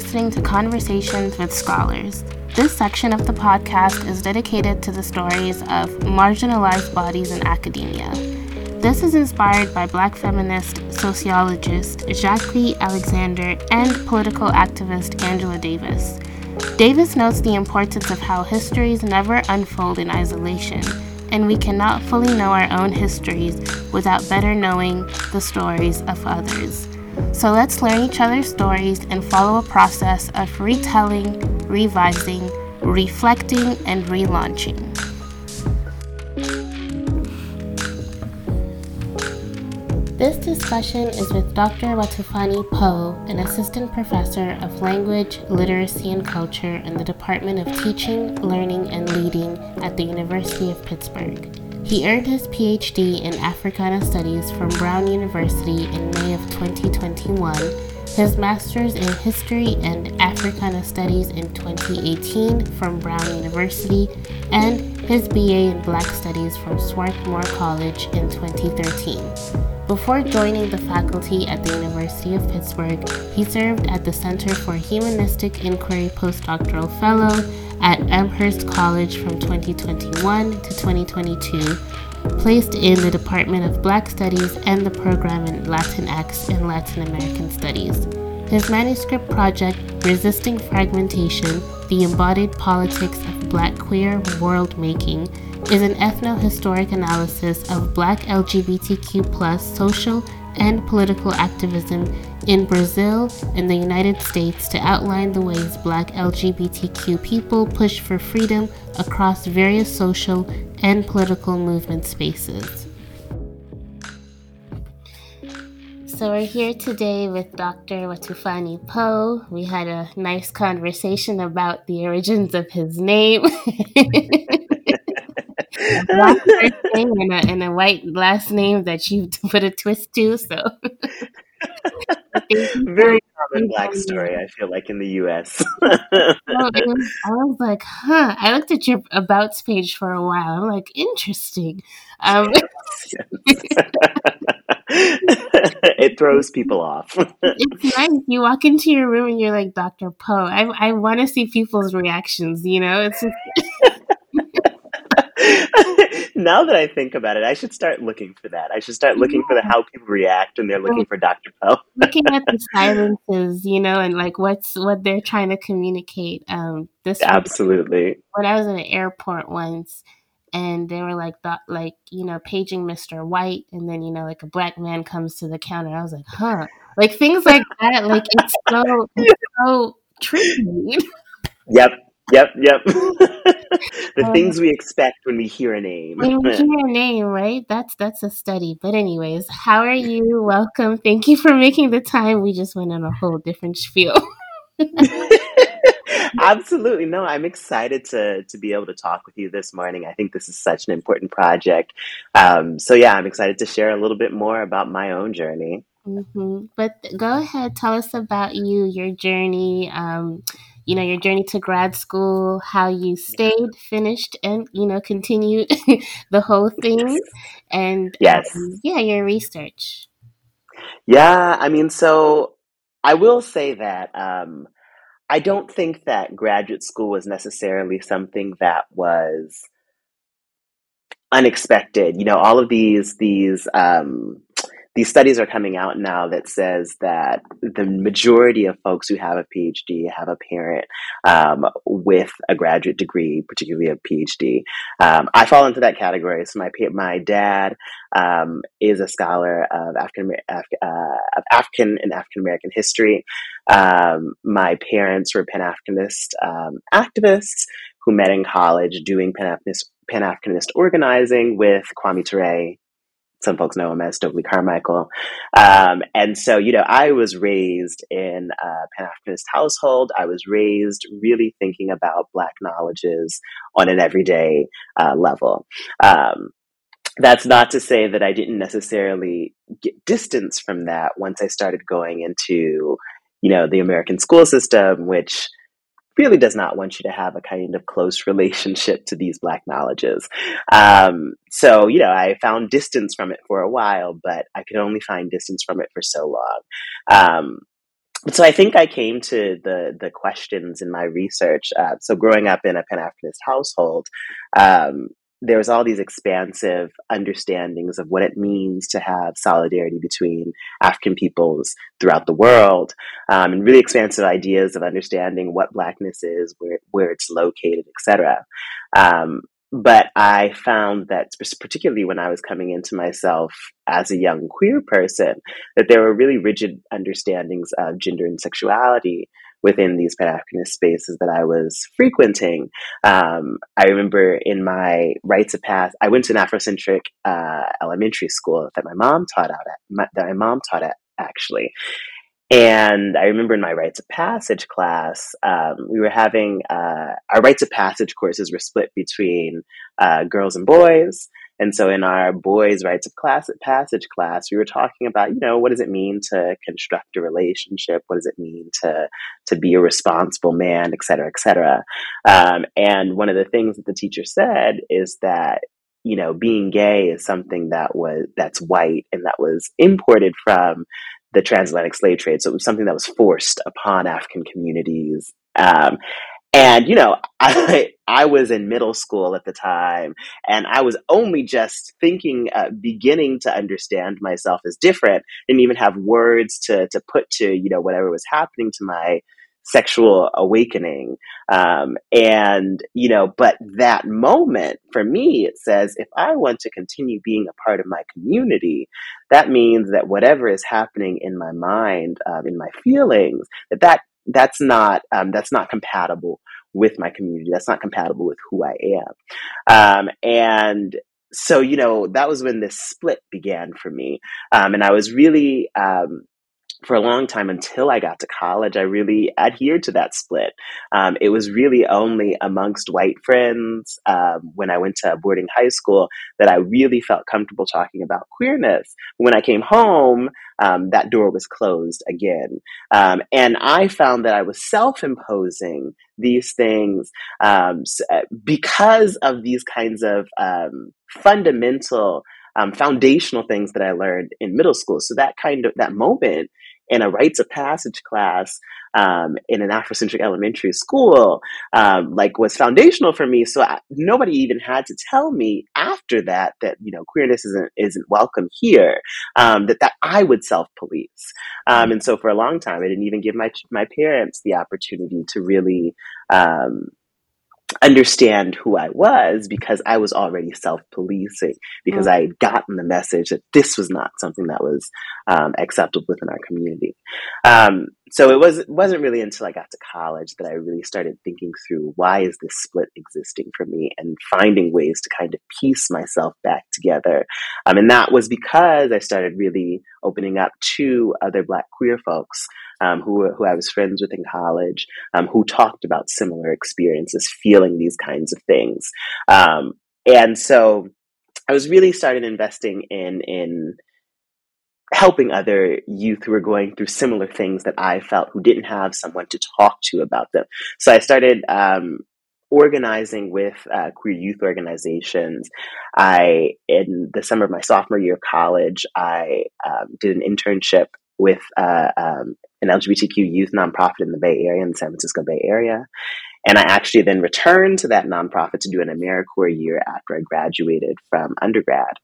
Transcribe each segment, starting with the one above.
listening to Conversations with Scholars. This section of the podcast is dedicated to the stories of marginalized bodies in academia. This is inspired by black feminist sociologist Jacqui Alexander and political activist Angela Davis. Davis notes the importance of how histories never unfold in isolation, and we cannot fully know our own histories without better knowing the stories of others. So let's learn each other's stories and follow a process of retelling, revising, reflecting, and relaunching. This discussion is with Dr. Watufani Poe, an assistant professor of language, literacy, and culture in the Department of Teaching, Learning, and Leading at the University of Pittsburgh. He earned his PhD in Africana Studies from Brown University in May of 2021, his master's in History and Africana Studies in 2018 from Brown University, and his BA in Black Studies from Swarthmore College in 2013. Before joining the faculty at the University of Pittsburgh, he served at the Center for Humanistic Inquiry Postdoctoral Fellow at Amherst College from 2021 to 2022, placed in the Department of Black Studies and the program in Latinx and Latin American Studies. His manuscript project, Resisting Fragmentation The Embodied Politics of Black Queer World Making, is an ethno-historic analysis of black LGBTQ social and political activism in Brazil and the United States to outline the ways black LGBTQ people push for freedom across various social and political movement spaces. So we're here today with Dr. Watufani Poe. We had a nice conversation about the origins of his name. a black first name and a, and a white last name that you put a twist to. So, very common black story. I feel like in the U.S. was, I was like, huh. I looked at your abouts page for a while. I'm like, interesting. Um, it throws people off. it's nice. You walk into your room and you're like Dr. Poe. I I want to see people's reactions. You know, it's. Just, now that I think about it, I should start looking for that. I should start looking for the how people react when they're looking for Dr. Poe. looking at the silences, you know, and like what's what they're trying to communicate. Um, this absolutely. when I was in an airport once, and they were like, th- like you know, paging Mister White, and then you know, like a black man comes to the counter. I was like, huh, like things like that. Like it's so it's so tricky. Yep, Yep, yep. the um, things we expect when we hear a name. when we hear a name, right? That's that's a study. But anyways, how are you? Welcome. Thank you for making the time. We just went on a whole different spiel. Absolutely. No, I'm excited to to be able to talk with you this morning. I think this is such an important project. Um, so yeah, I'm excited to share a little bit more about my own journey. Mm-hmm. But go ahead, tell us about you, your journey. Um, you know, your journey to grad school, how you stayed, finished, and, you know, continued the whole thing. And yes. Um, yeah, your research. Yeah, I mean, so I will say that um, I don't think that graduate school was necessarily something that was unexpected. You know, all of these these um, these studies are coming out now that says that the majority of folks who have a PhD have a parent um, with a graduate degree, particularly a PhD. Um, I fall into that category. So my my dad um, is a scholar of African uh, of African and African American history. Um, my parents were Pan Africanist um, activists who met in college doing Pan Africanist organizing with Kwame Ture some folks know him as Stokely Carmichael. Um, and so, you know, I was raised in a Pan Africanist household. I was raised really thinking about Black knowledges on an everyday uh, level. Um, that's not to say that I didn't necessarily get distance from that once I started going into, you know, the American school system, which really does not want you to have a kind of close relationship to these black knowledges. Um, so, you know, I found distance from it for a while, but I could only find distance from it for so long. Um, so I think I came to the the questions in my research. Uh, so growing up in a Pan Africanist household, um, there was all these expansive understandings of what it means to have solidarity between African peoples throughout the world, um, and really expansive ideas of understanding what Blackness is, where where it's located, etc. Um, but I found that, particularly when I was coming into myself as a young queer person, that there were really rigid understandings of gender and sexuality within these Pan Africanist spaces that I was frequenting. Um, I remember in my rites of passage, I went to an Afrocentric uh, elementary school that my mom taught out at, my, that my mom taught at actually. And I remember in my rites of passage class, um, we were having uh, our rites of passage courses were split between uh, girls and boys. And so in our boys' rites of class passage class, we were talking about, you know, what does it mean to construct a relationship? What does it mean to to be a responsible man, et cetera, et cetera. Um, and one of the things that the teacher said is that you know being gay is something that was that's white and that was imported from the transatlantic slave trade. So it was something that was forced upon African communities. Um, and you know, I I was in middle school at the time, and I was only just thinking, uh, beginning to understand myself as different, didn't even have words to to put to you know whatever was happening to my sexual awakening. Um, and, you know, but that moment for me, it says if I want to continue being a part of my community, that means that whatever is happening in my mind, um, in my feelings, that, that that's not um, that's not compatible with my community. That's not compatible with who I am. Um, and so, you know, that was when this split began for me. Um, and I was really um, for a long time until I got to college, I really adhered to that split. Um, it was really only amongst white friends um, when I went to boarding high school that I really felt comfortable talking about queerness. When I came home, um, that door was closed again. Um, and I found that I was self imposing these things um, uh, because of these kinds of um, fundamental. Um, foundational things that I learned in middle school. So that kind of that moment in a rites of passage class um, in an Afrocentric elementary school, um, like was foundational for me. So I, nobody even had to tell me after that that you know queerness isn't isn't welcome here. Um, that that I would self police, um, and so for a long time I didn't even give my my parents the opportunity to really um, understand who I was because I was already self policing, because mm. I had gotten the message that this was not something that was um, acceptable within our community. Um, so it was it wasn't really until I got to college that I really started thinking through why is this split existing for me and finding ways to kind of piece myself back together. Um, and that was because I started really opening up to other Black queer folks um, who who I was friends with in college, um, who talked about similar experiences, feeling these kinds of things, um, and so I was really started investing in in helping other youth who were going through similar things that I felt who didn't have someone to talk to about them. So I started um, organizing with uh, queer youth organizations. I, in the summer of my sophomore year of college, I um, did an internship with uh, um, an LGBTQ youth nonprofit in the Bay Area, in the San Francisco Bay Area. And I actually then returned to that nonprofit to do an AmeriCorps year after I graduated from undergrad.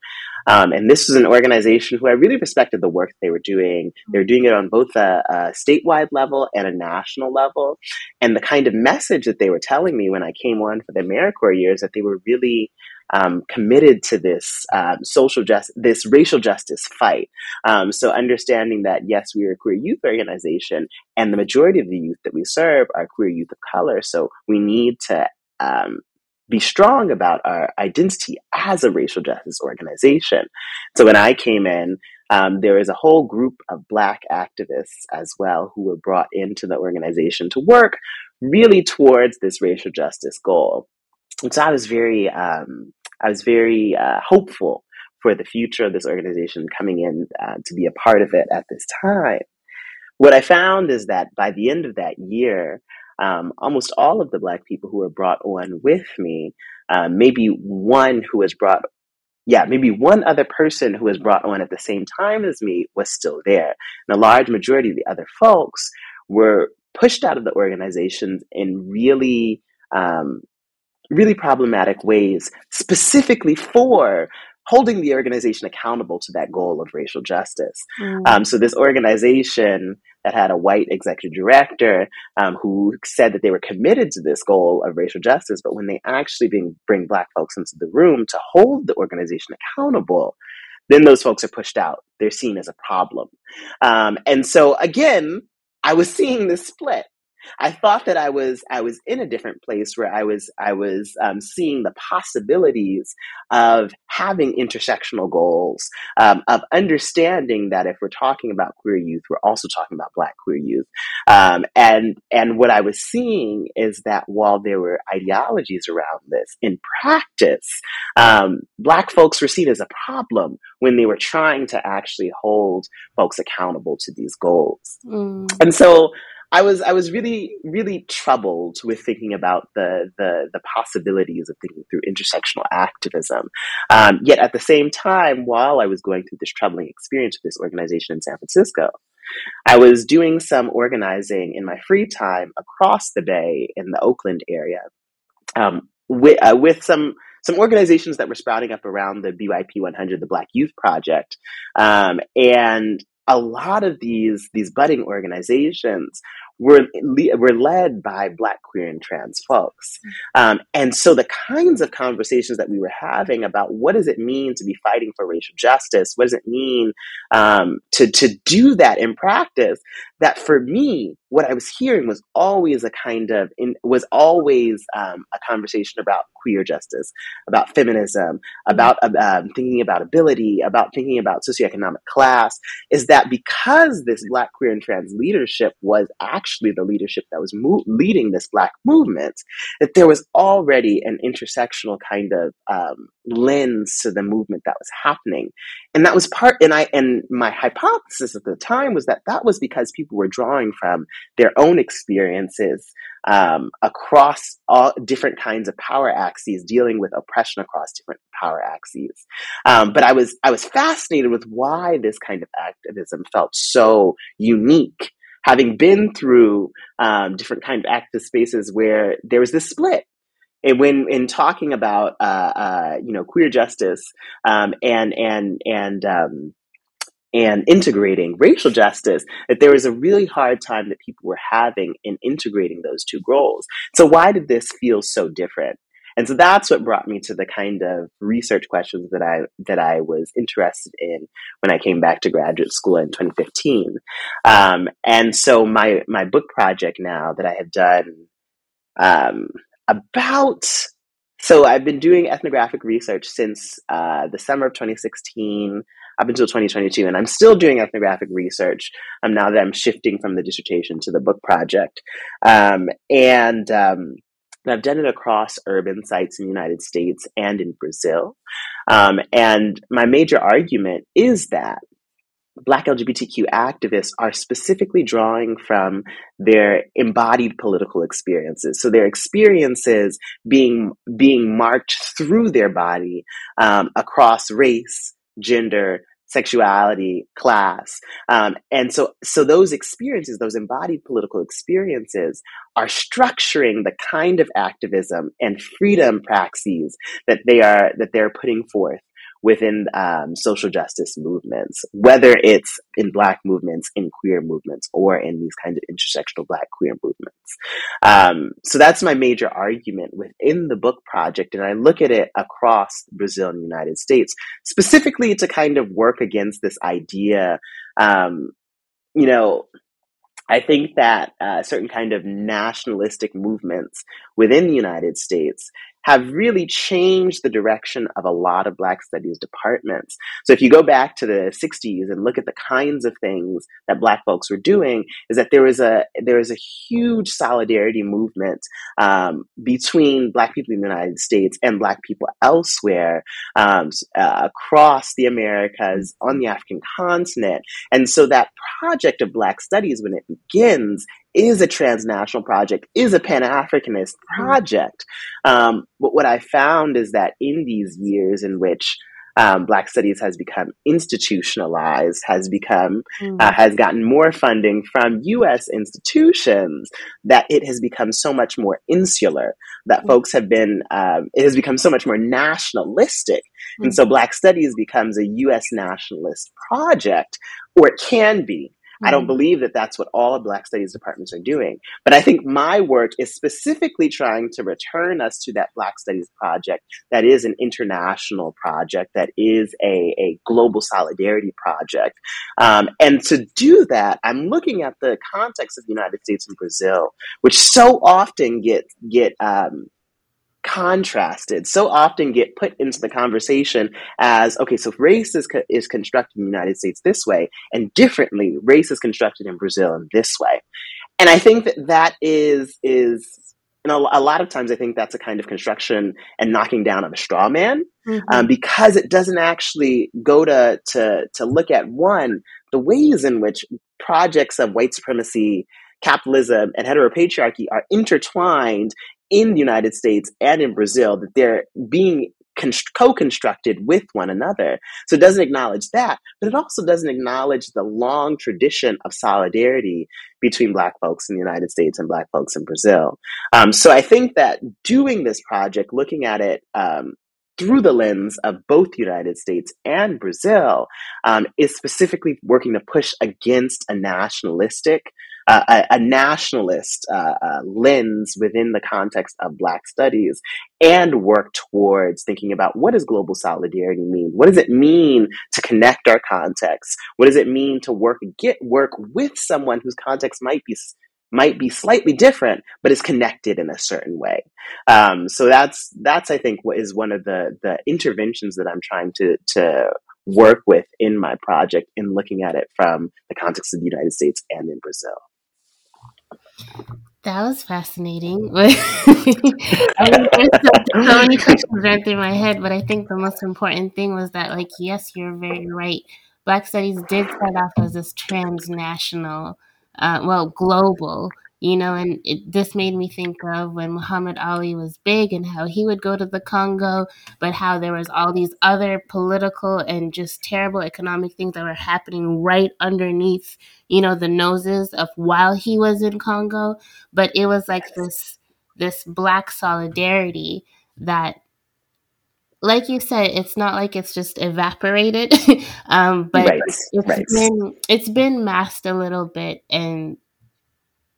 Um, and this was an organization who I really respected the work they were doing. They were doing it on both a, a statewide level and a national level. And the kind of message that they were telling me when I came on for the AmeriCorps years that they were really um, committed to this um, social justice, this racial justice fight. Um, so understanding that yes, we are a queer youth organization, and the majority of the youth that we serve are queer youth of color. So we need to um, be strong about our identity as a racial justice organization. So when I came in, um, there was a whole group of Black activists as well who were brought into the organization to work really towards this racial justice goal. And so I was very, um, I was very uh, hopeful for the future of this organization coming in uh, to be a part of it at this time. What I found is that by the end of that year, um, almost all of the Black people who were brought on with me, uh, maybe one who was brought yeah, maybe one other person who was brought on at the same time as me was still there. And a large majority of the other folks were pushed out of the organizations in really, um, really problematic ways, specifically for holding the organization accountable to that goal of racial justice. Mm. Um, so this organization that had a white executive director um, who said that they were committed to this goal of racial justice, but when they actually bring, bring black folks into the room to hold the organization accountable, then those folks are pushed out. They're seen as a problem. Um, and so again, I was seeing this split. I thought that I was I was in a different place where I was I was um, seeing the possibilities of having intersectional goals, um, of understanding that if we're talking about queer youth, we're also talking about Black queer youth, um, and and what I was seeing is that while there were ideologies around this, in practice, um, Black folks were seen as a problem when they were trying to actually hold folks accountable to these goals, mm. and so. I was I was really really troubled with thinking about the the, the possibilities of thinking through intersectional activism. Um, yet at the same time, while I was going through this troubling experience with this organization in San Francisco, I was doing some organizing in my free time across the bay in the Oakland area um, with, uh, with some some organizations that were sprouting up around the BYP 100, the Black Youth Project, um, and a lot of these these budding organizations were were led by Black, queer, and trans folks, um, and so the kinds of conversations that we were having about what does it mean to be fighting for racial justice, what does it mean um, to to do that in practice, that for me, what I was hearing was always a kind of in, was always um, a conversation about queer justice, about feminism, about um, thinking about ability, about thinking about socioeconomic class. Is that because this Black, queer, and trans leadership was actually the leadership that was mo- leading this Black movement, that there was already an intersectional kind of um, lens to the movement that was happening, and that was part. And I and my hypothesis at the time was that that was because people were drawing from their own experiences um, across all different kinds of power axes, dealing with oppression across different power axes. Um, but I was I was fascinated with why this kind of activism felt so unique, having been through um, different kind of activist spaces where there was this split and when in talking about uh, uh, you know queer justice um, and and and um, and integrating racial justice, that there was a really hard time that people were having in integrating those two goals. So, why did this feel so different? And so that's what brought me to the kind of research questions that I that I was interested in when I came back to graduate school in 2015. Um, and so my my book project now that I have done um, about so I've been doing ethnographic research since uh, the summer of 2016 up until 2022, and I'm still doing ethnographic research um, now that I'm shifting from the dissertation to the book project. Um, and um, I've done it across urban sites in the United States and in Brazil. Um, and my major argument is that Black LGBTQ activists are specifically drawing from their embodied political experiences. So their experiences being being marked through their body um, across race, gender, sexuality, class. Um, and so, so those experiences, those embodied political experiences are structuring the kind of activism and freedom praxis that they are, that they're putting forth within um, social justice movements, whether it's in Black movements, in queer movements, or in these kinds of intersectional Black queer movements. Um, so that's my major argument within the book project, and I look at it across Brazil and the United States, specifically to kind of work against this idea. Um, you know, I think that uh, certain kind of nationalistic movements within the United States have really changed the direction of a lot of Black Studies departments. So if you go back to the 60s and look at the kinds of things that Black folks were doing, is that there was a there was a huge solidarity movement um, between Black people in the United States and Black people elsewhere um, uh, across the Americas, on the African continent, and so that project of Black Studies, when it begins, is a transnational project, is a Pan Africanist hmm. project. Um, but what I found is that in these years in which um, Black Studies has become institutionalized, has become mm. uh, has gotten more funding from U.S. institutions, that it has become so much more insular. That mm. folks have been, um, it has become so much more nationalistic, mm. and so Black Studies becomes a U.S. nationalist project, or it can be. I don't mm-hmm. believe that that's what all Black Studies departments are doing. But I think my work is specifically trying to return us to that Black Studies project that is an international project, that is a, a global solidarity project. Um, and to do that, I'm looking at the context of the United States and Brazil, which so often get, get um, contrasted so often get put into the conversation as okay so race is, co- is constructed in the united states this way and differently race is constructed in brazil in this way and i think that that is is and a, a lot of times i think that's a kind of construction and knocking down of a straw man mm-hmm. um, because it doesn't actually go to to to look at one the ways in which projects of white supremacy capitalism and heteropatriarchy are intertwined in the United States and in Brazil that they're being co-constructed with one another. So it doesn't acknowledge that, but it also doesn't acknowledge the long tradition of solidarity between Black folks in the United States and Black folks in Brazil. Um, so I think that doing this project, looking at it um, through the lens of both the United States and Brazil, um, is specifically working to push against a nationalistic a, a, nationalist uh, uh, lens within the context of Black studies and work towards thinking about what does global solidarity mean? What does it mean to connect our contexts? What does it mean to work get work with someone whose context might be might be slightly different, but is connected in a certain way. Um, so that's that's I think what is one of the the interventions that I'm trying to to work with in my project in looking at it from the context of the United States and in Brazil. That was fascinating. I mean, there's so, many questions ran through my head, but I think the most important thing was that, like, yes, you're very right. Black Studies did start off as this transnational, uh, well, global you know, and it, this made me think of when Muhammad Ali was big and how he would go to the Congo, but how there was all these other political and just terrible economic things that were happening right underneath, you know, the noses of while he was in Congo. But it was like this this black solidarity that like you said, it's not like it's just evaporated, um, but right, it's right. been it's been masked a little bit, and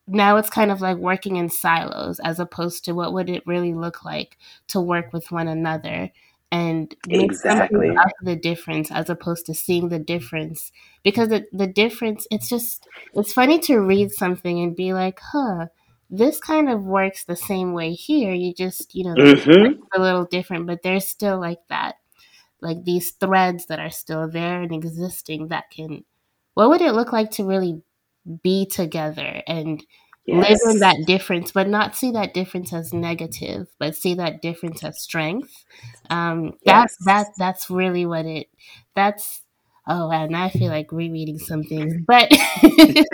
now it's kind of like working in silos as opposed to what would it really look like to work with one another and make exactly. something the difference as opposed to seeing the difference because the, the difference it's just it's funny to read something and be like huh this kind of works the same way here you just you know mm-hmm. a little different but there's still like that like these threads that are still there and existing that can what would it look like to really be together and yes. live in that difference, but not see that difference as negative, but see that difference as strength. Um, yes. That that that's really what it. That's oh, and I feel like rereading something, but yes.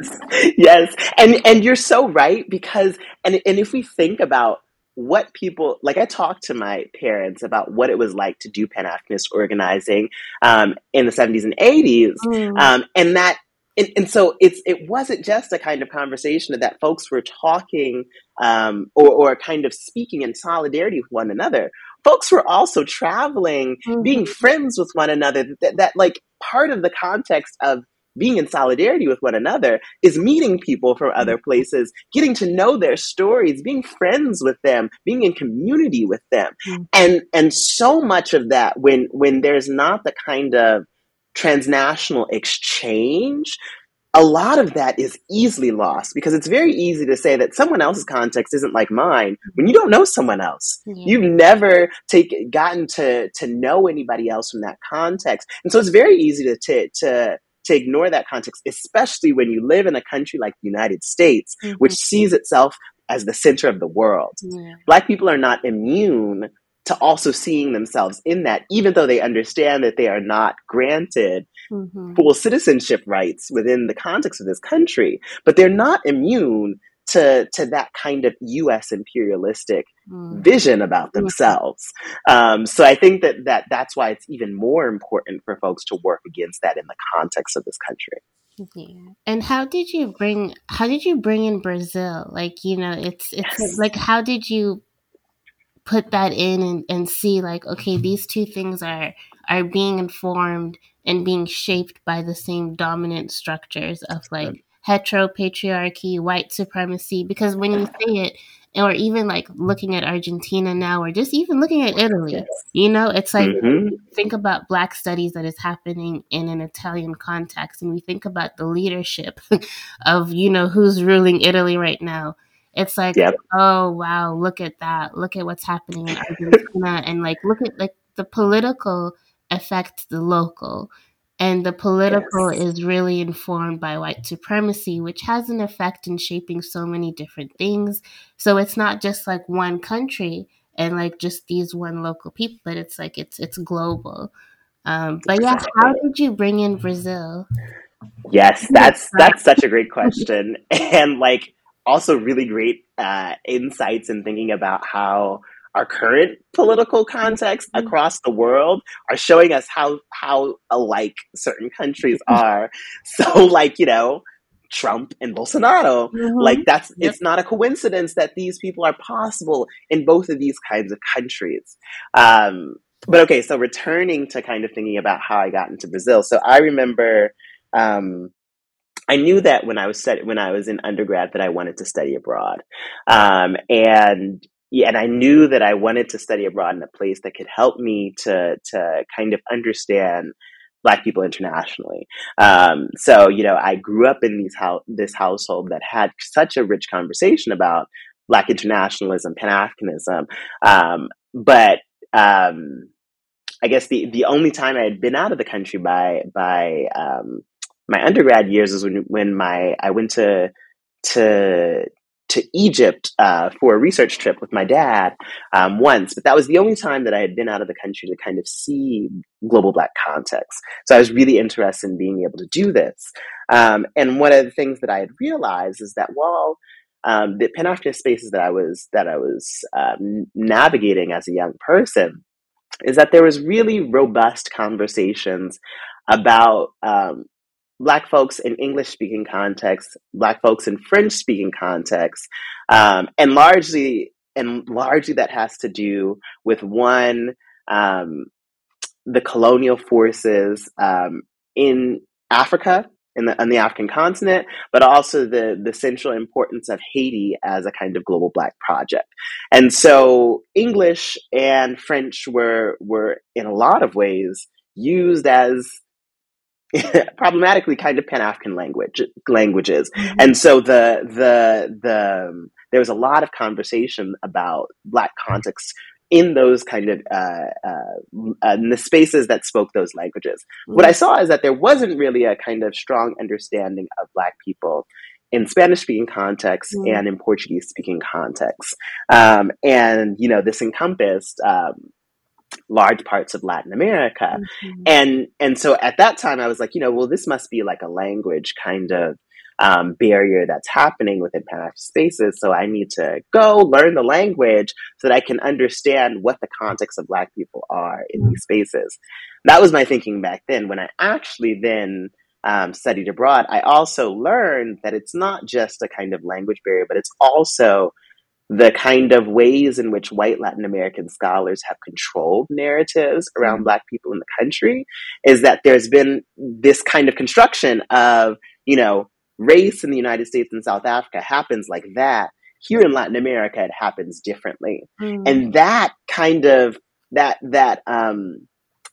yes, and and you're so right because and and if we think about what people like i talked to my parents about what it was like to do pan-africanist organizing um, in the 70s and 80s mm. um, and that and, and so it's it wasn't just a kind of conversation that folks were talking um, or, or kind of speaking in solidarity with one another folks were also traveling mm-hmm. being friends with one another that, that like part of the context of being in solidarity with one another is meeting people from other mm-hmm. places, getting to know their stories, being friends with them, being in community with them. Mm-hmm. And and so much of that when when there's not the kind of transnational exchange, a lot of that is easily lost because it's very easy to say that someone else's context isn't like mine when you don't know someone else. Yeah. You've never take, gotten to, to know anybody else from that context. And so it's very easy to, to, to to ignore that context, especially when you live in a country like the United States, mm-hmm. which sees itself as the center of the world. Yeah. Black people are not immune to also seeing themselves in that, even though they understand that they are not granted mm-hmm. full citizenship rights within the context of this country. But they're not immune to to that kind of U.S. imperialistic mm. vision about mm-hmm. themselves. Um, so I think that that that's why it's even more important for folks to work against that in the context of this country. Yeah. And how did you bring how did you bring in Brazil? Like, you know, it's it's yes. like how did you put that in and, and see like, okay, these two things are are being informed and being shaped by the same dominant structures of like heteropatriarchy, white supremacy. Because when you say it, or even like looking at Argentina now, or just even looking at Italy, you know, it's like mm-hmm. think about Black studies that is happening in an Italian context, and we think about the leadership of, you know, who's ruling Italy right now. It's like, yep. oh wow, look at that! Look at what's happening in Argentina, and like look at like the political affects the local. And the political yes. is really informed by white supremacy, which has an effect in shaping so many different things. So it's not just like one country and like just these one local people, but it's like it's it's global. Um, but yeah, how did you bring in Brazil? Yes, that's that's such a great question, and like also really great uh, insights in thinking about how our current political context mm-hmm. across the world are showing us how how alike certain countries are. so like, you know, Trump and Bolsonaro. Mm-hmm. Like that's yep. it's not a coincidence that these people are possible in both of these kinds of countries. Um, but okay, so returning to kind of thinking about how I got into Brazil. So I remember um, I knew that when I was study- when I was in undergrad that I wanted to study abroad, um, and yeah, and I knew that I wanted to study abroad in a place that could help me to to kind of understand Black people internationally. Um, so you know, I grew up in these ho- this household that had such a rich conversation about Black internationalism, Pan Africanism, um, but um, I guess the the only time I had been out of the country by by um, my undergrad years was when when my I went to to to Egypt uh, for a research trip with my dad um, once, but that was the only time that I had been out of the country to kind of see global Black context. So I was really interested in being able to do this. Um, and one of the things that I had realized is that while um, the Pan Africanist spaces that I was that I was um, navigating as a young person is that there was really robust conversations about um, Black folks in English speaking contexts, Black folks in French speaking contexts, um, and largely and largely that has to do with one um, the colonial forces um, in Africa in the on the African continent, but also the the central importance of Haiti as a kind of global Black project. And so English and French were were in a lot of ways used as problematically kind of Pan African language languages, mm-hmm. and so the the the there was a lot of conversation about Black context in those kind of uh, uh, uh, in the spaces that spoke those languages. Mm-hmm. What I saw is that there wasn't really a kind of strong understanding of Black people in Spanish speaking contexts mm-hmm. and in Portuguese speaking contexts, um, and you know this encompassed. Um, large parts of Latin America. Mm-hmm. And and so at that time I was like, you know, well this must be like a language kind of um, barrier that's happening within Pan spaces. So I need to go learn the language so that I can understand what the context of Black people are in mm-hmm. these spaces. That was my thinking back then. When I actually then um, studied abroad, I also learned that it's not just a kind of language barrier, but it's also the kind of ways in which white Latin American scholars have controlled narratives around Black people in the country is that there's been this kind of construction of, you know, race in the United States and South Africa happens like that. Here in Latin America, it happens differently. Mm. And that kind of, that, that, um,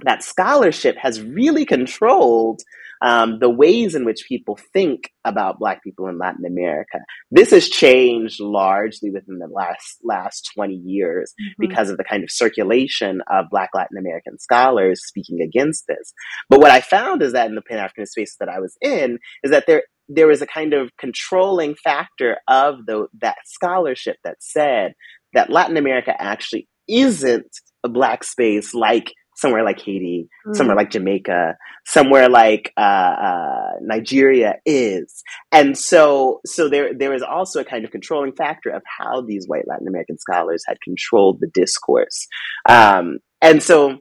that scholarship has really controlled um, the ways in which people think about Black people in Latin America. This has changed largely within the last last twenty years mm-hmm. because of the kind of circulation of Black Latin American scholars speaking against this. But what I found is that in the Pan African space that I was in is that there there was a kind of controlling factor of the, that scholarship that said that Latin America actually isn't a black space like somewhere like Haiti, mm. somewhere like Jamaica, somewhere like uh, uh, Nigeria is. And so, so there there is also a kind of controlling factor of how these white Latin American scholars had controlled the discourse. Um, and so,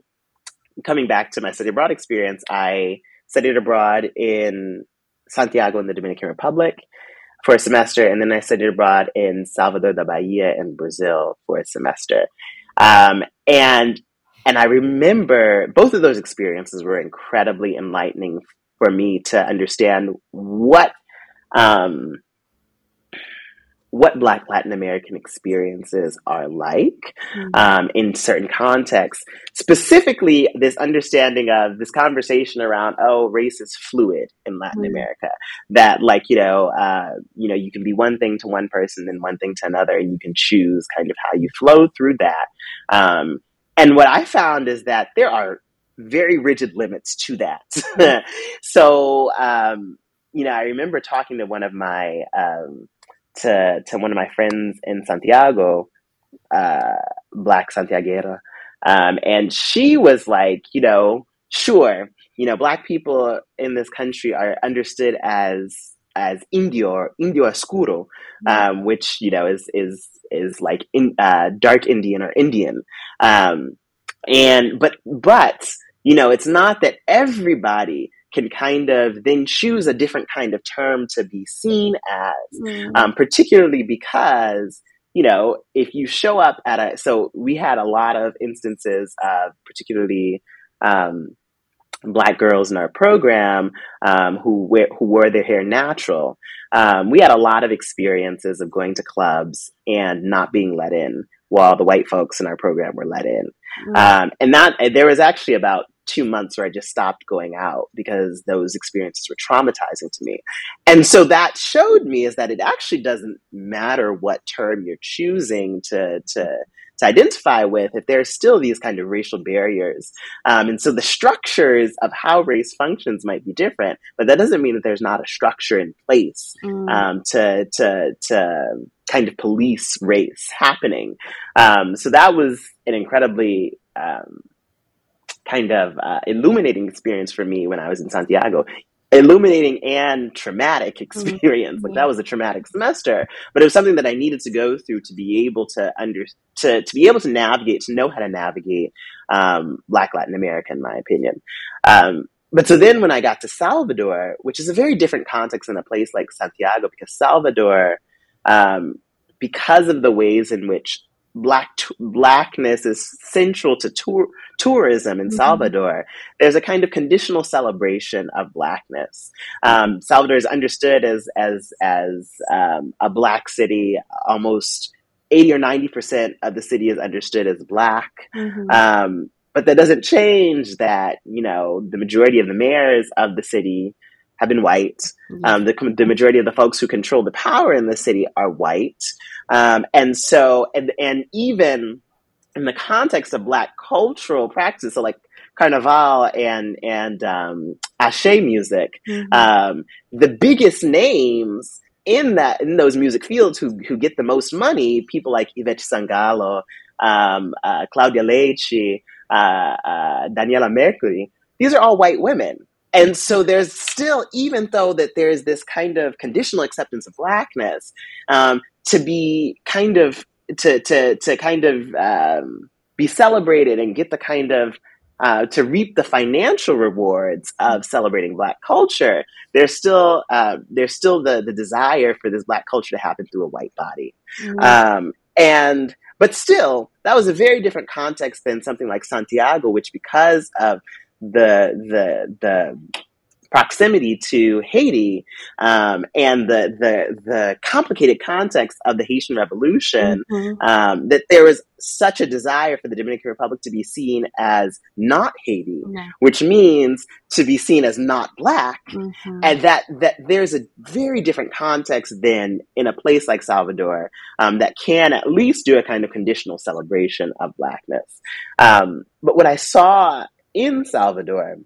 coming back to my study abroad experience, I studied abroad in Santiago in the Dominican Republic for a semester, and then I studied abroad in Salvador da Bahia in Brazil for a semester. Um, and and I remember both of those experiences were incredibly enlightening for me to understand what um, what Black Latin American experiences are like mm-hmm. um, in certain contexts. Specifically, this understanding of this conversation around, oh, race is fluid in Latin mm-hmm. America. That, like, you know, uh, you know, you can be one thing to one person and one thing to another, and you can choose kind of how you flow through that. Um, and what I found is that there are very rigid limits to that. So, um, you know, I remember talking to one of my um, to to one of my friends in Santiago, uh, Black Santiaguera, um, and she was like, you know, sure, you know, Black people in this country are understood as as Indio Indio Oscuro, um, which you know is is is like in, uh, dark Indian or Indian, um, and but but you know, it's not that everybody can kind of then choose a different kind of term to be seen as, mm. um, particularly because you know, if you show up at a, so we had a lot of instances of particularly um, black girls in our program um, who wear, who wore their hair natural. Um, we had a lot of experiences of going to clubs and not being let in, while the white folks in our program were let in. Mm. Um, and that there was actually about two months where I just stopped going out because those experiences were traumatizing to me. And so that showed me is that it actually doesn't matter what term you're choosing to, to, to identify with if there are still these kind of racial barriers. Um, and so the structures of how race functions might be different, but that doesn't mean that there's not a structure in place mm. um, to, to, to kind of police race happening. Um, so that was an incredibly um, kind of uh, illuminating experience for me when I was in Santiago. Illuminating and traumatic mm-hmm. experience. Mm-hmm. Like that was a traumatic semester, but it was something that I needed to go through to be able to under to to be able to navigate, to know how to navigate um, Black Latin America, in my opinion. Um, but so then when I got to Salvador, which is a very different context than a place like Santiago, because Salvador, um, because of the ways in which black blackness is central to tour, tourism in mm-hmm. Salvador. There's a kind of conditional celebration of blackness. Um, Salvador is understood as as as um, a black city. Almost eighty or ninety percent of the city is understood as black. Mm-hmm. Um, but that doesn't change that you know the majority of the mayors of the city have been white. Mm-hmm. Um, the, the majority of the folks who control the power in the city are white. Um, and so, and, and even in the context of Black cultural practice, so like Carnival and and um, Axé music, mm-hmm. um, the biggest names in that in those music fields who who get the most money, people like Ivete Sangalo, um, uh, Claudia Leitte, uh, uh, Daniela Mercury. These are all white women. And so there's still, even though that there's this kind of conditional acceptance of blackness, um, to be kind of to to to kind of um, be celebrated and get the kind of uh, to reap the financial rewards of celebrating Black culture, there's still uh, there's still the the desire for this Black culture to happen through a white body, mm-hmm. um, and but still that was a very different context than something like Santiago, which because of the the the proximity to Haiti um, and the, the the complicated context of the Haitian Revolution, mm-hmm. um, that there was such a desire for the Dominican Republic to be seen as not Haiti, no. which means to be seen as not black, mm-hmm. and that that there's a very different context than in a place like Salvador um, that can at least do a kind of conditional celebration of blackness. Um, but what I saw in Salvador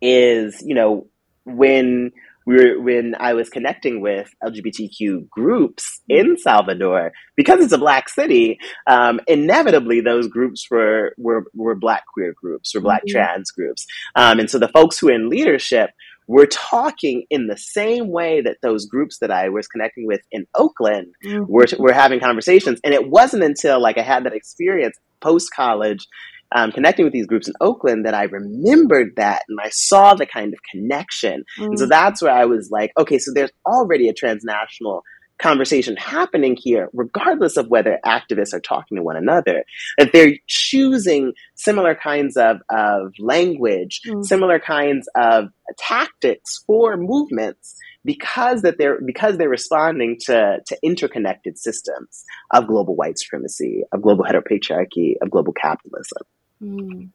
is, you know, when we were, when I was connecting with LGBTQ groups in Salvador, because it's a black city, um, inevitably those groups were, were, were black queer groups, or black mm-hmm. trans groups. Um, and so the folks who are in leadership were talking in the same way that those groups that I was connecting with in Oakland mm-hmm. were, were having conversations. And it wasn't until like I had that experience post college um, connecting with these groups in Oakland that I remembered that and I saw the kind of connection. Mm. And so mm. that's where I was like, okay, so there's already a transnational conversation happening here, regardless of whether activists are talking to one another, that they're choosing similar kinds of, of language, mm. similar kinds of tactics for movements because that they're because they're responding to, to interconnected systems of global white supremacy, of global heteropatriarchy, of global capitalism. Mm.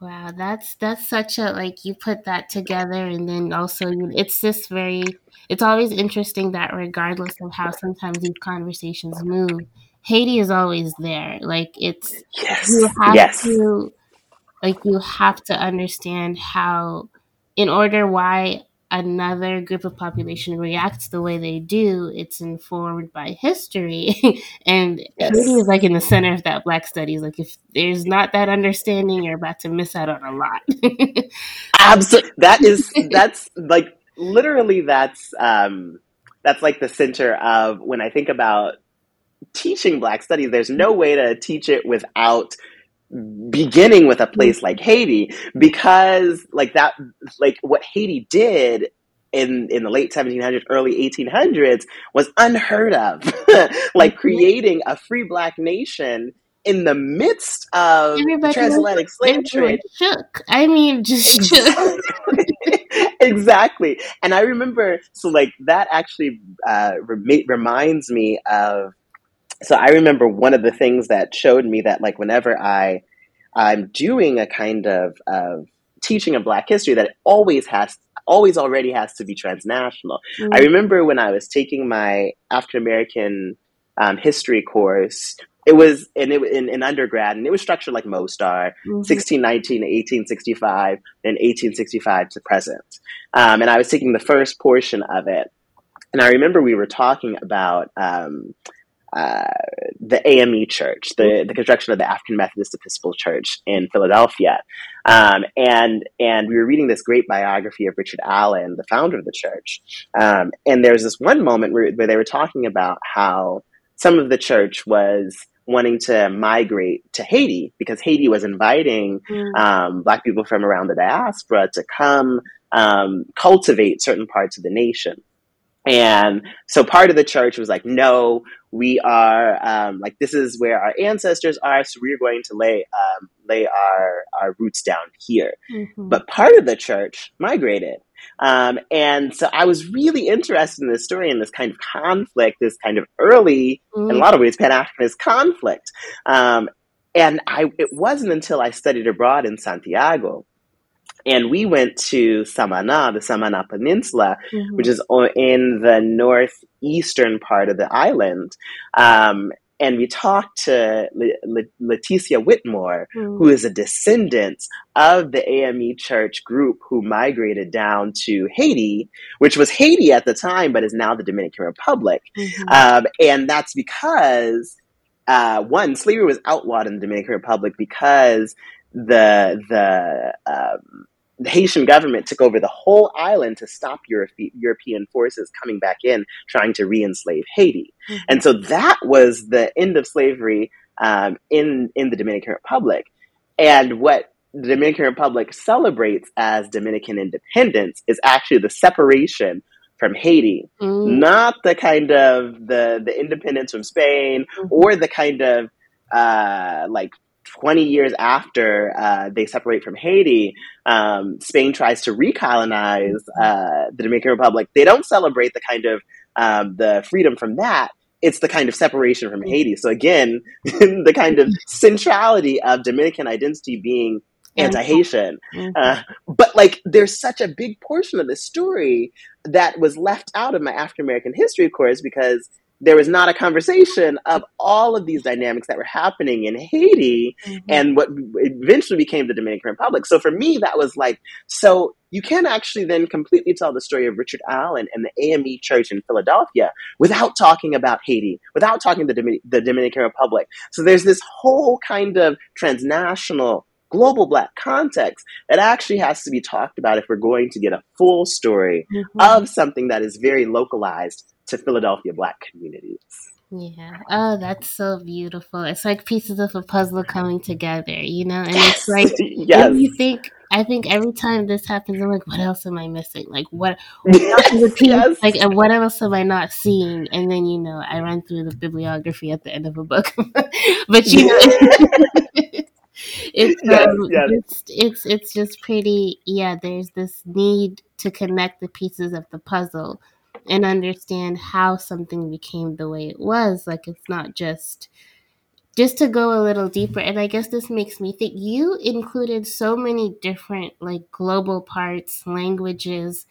Wow, that's that's such a like you put that together, and then also it's just very. It's always interesting that regardless of how sometimes these conversations move, Haiti is always there. Like it's yes, you have yes. to like you have to understand how in order why another group of population reacts the way they do, it's informed by history. and yes. Haiti is like in the center of that Black studies. Like if there's not that understanding, you're about to miss out on a lot. Absolutely, that is that's like literally that's um, that's like the center of when I think about teaching Black studies. There's no way to teach it without beginning with a place like Haiti because like that like what Haiti did in in the late 1700s early 1800s was unheard of. Like creating a free black nation in the midst of Everybody transatlantic slave trade shook. I mean just shook. Exactly. And i remember so like that actually uh, re- reminds me of so I remember one of the things that showed me that like whenever I I'm doing a kind of, of teaching of Black history that always has always already has to be transnational. Mm-hmm. I remember when I was taking my African American um, history course. It was in, in, in, undergrad, and it was structured like most are mm-hmm. 1619 to 1865, then 1865 to present. Um, and I was taking the first portion of it. And I remember we were talking about um, uh, the AME Church, the, the construction of the African Methodist Episcopal Church in Philadelphia. Um, and, and we were reading this great biography of Richard Allen, the founder of the church. Um, and there's this one moment where, where they were talking about how some of the church was wanting to migrate to Haiti because Haiti was inviting mm. um, Black people from around the diaspora to come um, cultivate certain parts of the nation. And so part of the church was like, no, we are um, like this is where our ancestors are, so we're going to lay um, lay our our roots down here. Mm-hmm. But part of the church migrated, um, and so I was really interested in this story and this kind of conflict, this kind of early, mm-hmm. in a lot of ways, Pan Africanist conflict. Um, and I, it wasn't until I studied abroad in Santiago and we went to Samana, the Samana Peninsula, mm-hmm. which is in the northeastern part of the island. Um, and we talked to Leticia Whitmore, mm. who is a descendant of the AME Church group who migrated down to Haiti, which was Haiti at the time, but is now the Dominican Republic. Mm-hmm. Um, and that's because, uh, one, slavery was outlawed in the Dominican Republic because the the um, the Haitian government took over the whole island to stop Euro- European forces coming back in trying to re-enslave Haiti. Mm-hmm. And so that was the end of slavery um, in in the Dominican Republic. And what the Dominican Republic celebrates as Dominican independence is actually the separation from Haiti, mm-hmm. not the kind of the the independence from Spain mm-hmm. or the kind of uh, like 20 years after uh, they separate from Haiti, um, Spain tries to recolonize uh, the Dominican Republic. They don't celebrate the kind of um, the freedom from that. It's the kind of separation from Haiti. So again, the kind of centrality of Dominican identity being anti-Haitian. Mm-hmm. Uh, but like, there's such a big portion of the story that was left out of my African American history course because there was not a conversation of all of these dynamics that were happening in Haiti mm-hmm. and what eventually became the Dominican Republic. So for me, that was like, so you can't actually then completely tell the story of Richard Allen and the AME Church in Philadelphia without talking about Haiti, without talking the, Domin- the Dominican Republic. So there's this whole kind of transnational global black context that actually has to be talked about if we're going to get a full story mm-hmm. of something that is very localized to Philadelphia black communities. Yeah. Oh, that's so beautiful. It's like pieces of a puzzle coming together, you know? And yes. it's like yes. you think I think every time this happens, I'm like, what else am I missing? Like what, what else yes. like and what else am I not seeing? And then you know, I run through the bibliography at the end of a book. but you know it's um. It's, it's it's just pretty yeah there's this need to connect the pieces of the puzzle and understand how something became the way it was. Like it's not just just to go a little deeper and i guess this makes me think you included so many different like global parts languages.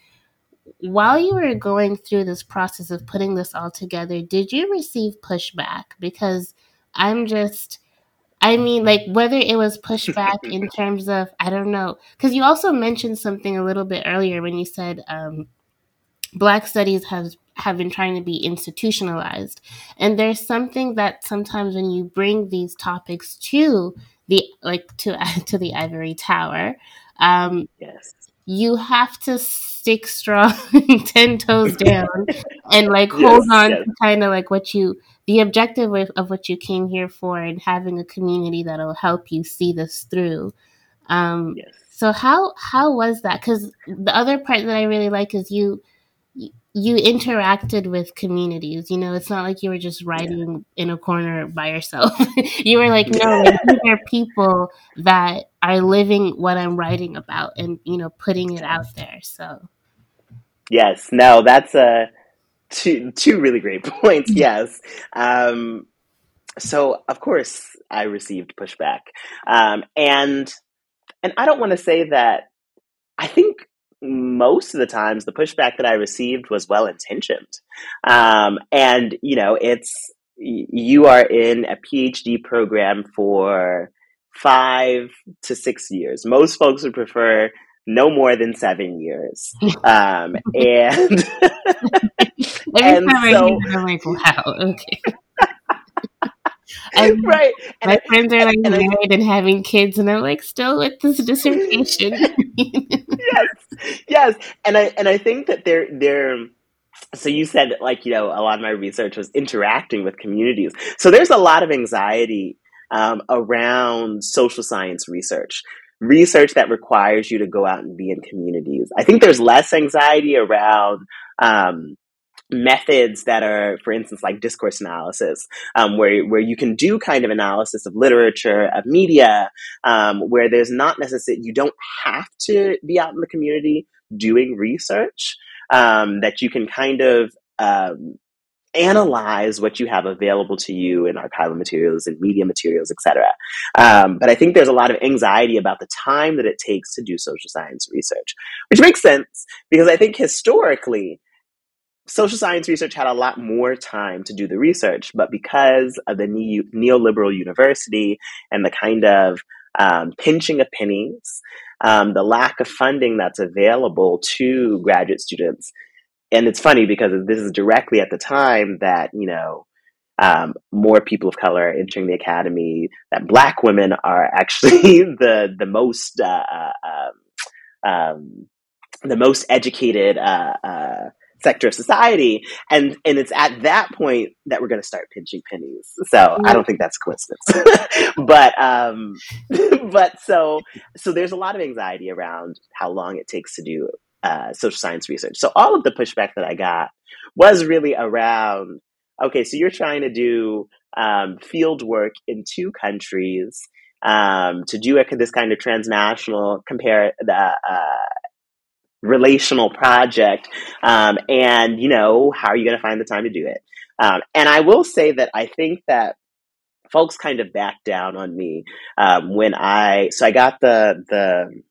While you were going through this process of putting this all together did you receive pushback? Because i'm just I mean, like whether it was pushback in terms of I don't know, because you also mentioned something a little bit earlier when you said um, Black studies has have been trying to be institutionalized, and there's something that sometimes when you bring these topics to the like to to the ivory tower, um, yes, you have to stick strong, ten toes down, and like hold on yes. to kind of like what you the objective of, of, what you came here for and having a community that'll help you see this through. Um, yes. So how how was that? Because the other part that I really like is you you interacted with communities. You know, it's not like you were just writing yeah. in a corner by yourself. you were like, no, like, these are people that are living what I'm writing about, and you know, putting it out there. So yes, no, that's a two two really great points. Yes. Um, so of course I received pushback, um, and and I don't want to say that. I think most of the times the pushback that I received was well intentioned, um, and you know it's you are in a PhD program for five to six years. Most folks would prefer no more than seven years. Um, and Every and time so, I hear it, I'm like, wow, okay. And right. My and friends are like and married I, and having kids, and I'm like still with this dissertation. yes, yes, and I and I think that they're they're. So you said like you know a lot of my research was interacting with communities. So there's a lot of anxiety um, around social science research research that requires you to go out and be in communities. I think there's less anxiety around um, methods that are, for instance, like discourse analysis, um, where where you can do kind of analysis of literature, of media, um, where there's not necessarily you don't have to be out in the community doing research. Um, that you can kind of um, analyze what you have available to you in archival materials and media materials, etc. Um, but I think there's a lot of anxiety about the time that it takes to do social science research, which makes sense because I think historically social science research had a lot more time to do the research, but because of the ne- neoliberal university and the kind of um, pinching of pennies, um, the lack of funding that's available to graduate students. And it's funny because this is directly at the time that, you know, um, more people of color are entering the academy, that black women are actually the, the most, uh, uh, um, um, the most educated, uh, uh sector of society. And, and it's at that point that we're going to start pinching pennies. So mm-hmm. I don't think that's coincidence. but, um, but so, so there's a lot of anxiety around how long it takes to do uh, social science research. So all of the pushback that I got was really around, okay, so you're trying to do um, field work in two countries um, to do this kind of transnational compare uh, uh, relational project. Um, and, you know, how are you going to find the time to do it? Um, and I will say that I think that folks kind of backed down on me um, when I, so I got the, the,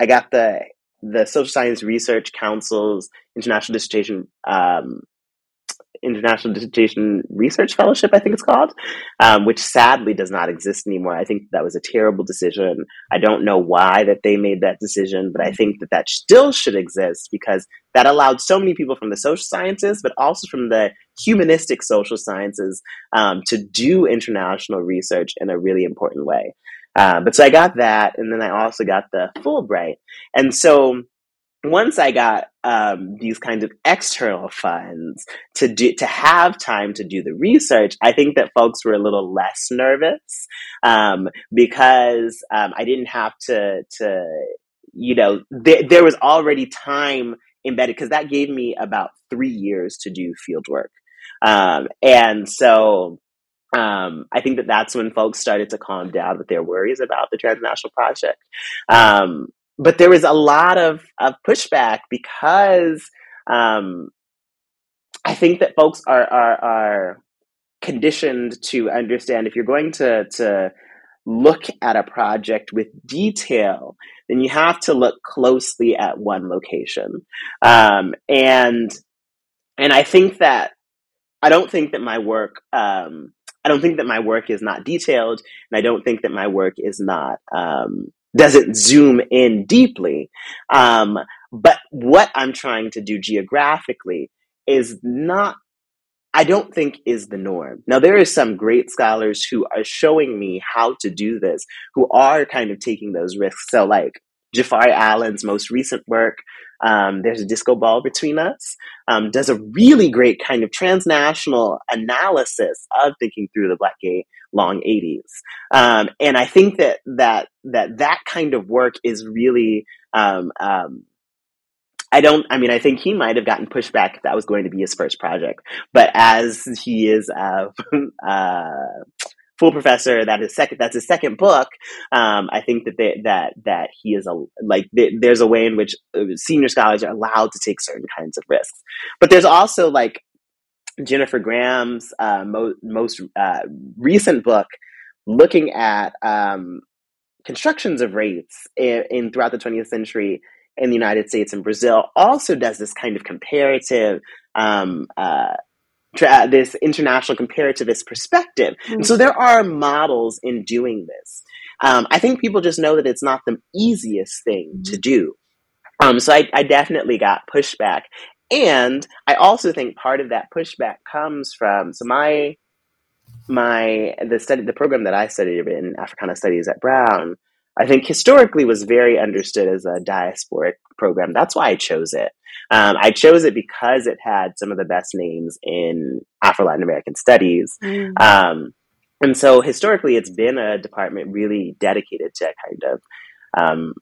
I got the, the Social Science Research Council's International Dissertation um, International Dissertation Research Fellowship, I think it's called, um, which sadly does not exist anymore. I think that was a terrible decision. I don't know why that they made that decision, but I think that that still should exist because that allowed so many people from the social sciences, but also from the humanistic social sciences, um, to do international research in a really important way. Uh, but so I got that, and then I also got the Fulbright, and so once I got um, these kinds of external funds to do to have time to do the research, I think that folks were a little less nervous um, because um, I didn't have to to you know th- there was already time embedded because that gave me about three years to do field work, um, and so um, I think that that's when folks started to calm down with their worries about the transnational project. Um, but there was a lot of, of pushback because um, I think that folks are, are are conditioned to understand if you're going to to look at a project with detail, then you have to look closely at one location, um, and and I think that I don't think that my work um, I don't think that my work is not detailed, and I don't think that my work is not um, doesn't zoom in deeply. Um, but what I'm trying to do geographically is not, I don't think is the norm. Now, there are some great scholars who are showing me how to do this, who are kind of taking those risks. So, like, Jafari Allen's most recent work, um, There's a Disco Ball Between Us, um, does a really great kind of transnational analysis of thinking through the Black Gay long 80s. Um, and I think that, that, that that kind of work is really, um, um, I don't, I mean, I think he might have gotten pushback if that was going to be his first project. But as he is, uh, uh, full professor that is second that's his second book um, i think that they, that that he is a like there's a way in which uh, senior scholars are allowed to take certain kinds of risks. But there's also like jennifer graham's uh, mo- most uh, recent book looking at um, constructions of rates in, in throughout the 20th century in the united states and brazil also does this kind of comparative um, uh, tra- this international comparativist perspective. Mm-hmm. And so there are models in doing this. Um, I think people just know that it's not the easiest thing mm-hmm. to do. Um, so I, I definitely got pushback. And I also think part of that pushback comes from so my my the study the program that I studied in Africana Studies at Brown, I think historically was very understood as a diasporic program. That's why I chose it. Um, I chose it because it had some of the best names in Afro Latin American studies. Mm. Um, and so historically, it's been a department really dedicated to kind of um,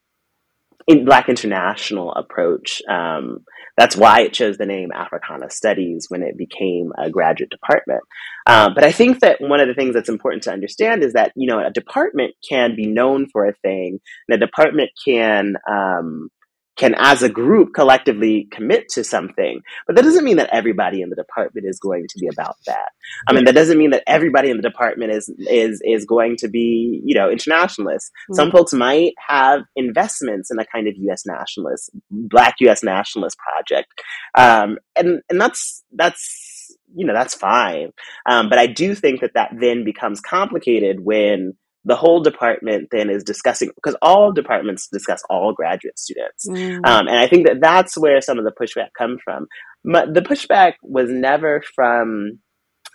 in Black international approach. Um, that's why it chose the name Africana Studies when it became a graduate department. Um, but I think that one of the things that's important to understand is that you know a department can be known for a thing, and a department can um, can as a group collectively commit to something. But that doesn't mean that everybody in the department is going to be about that. I mean that doesn't mean that everybody in the department is is is going to be you know internationalists. Mm-hmm. some folks might have investments in a kind of us nationalist black us nationalist project. Um, and and that's that's you know that's fine. Um, but i do think that that then becomes complicated when the whole department then is discussing because all departments discuss all graduate students. Mm. um, and i think that that's where some of the pushback comes from. But the pushback was never from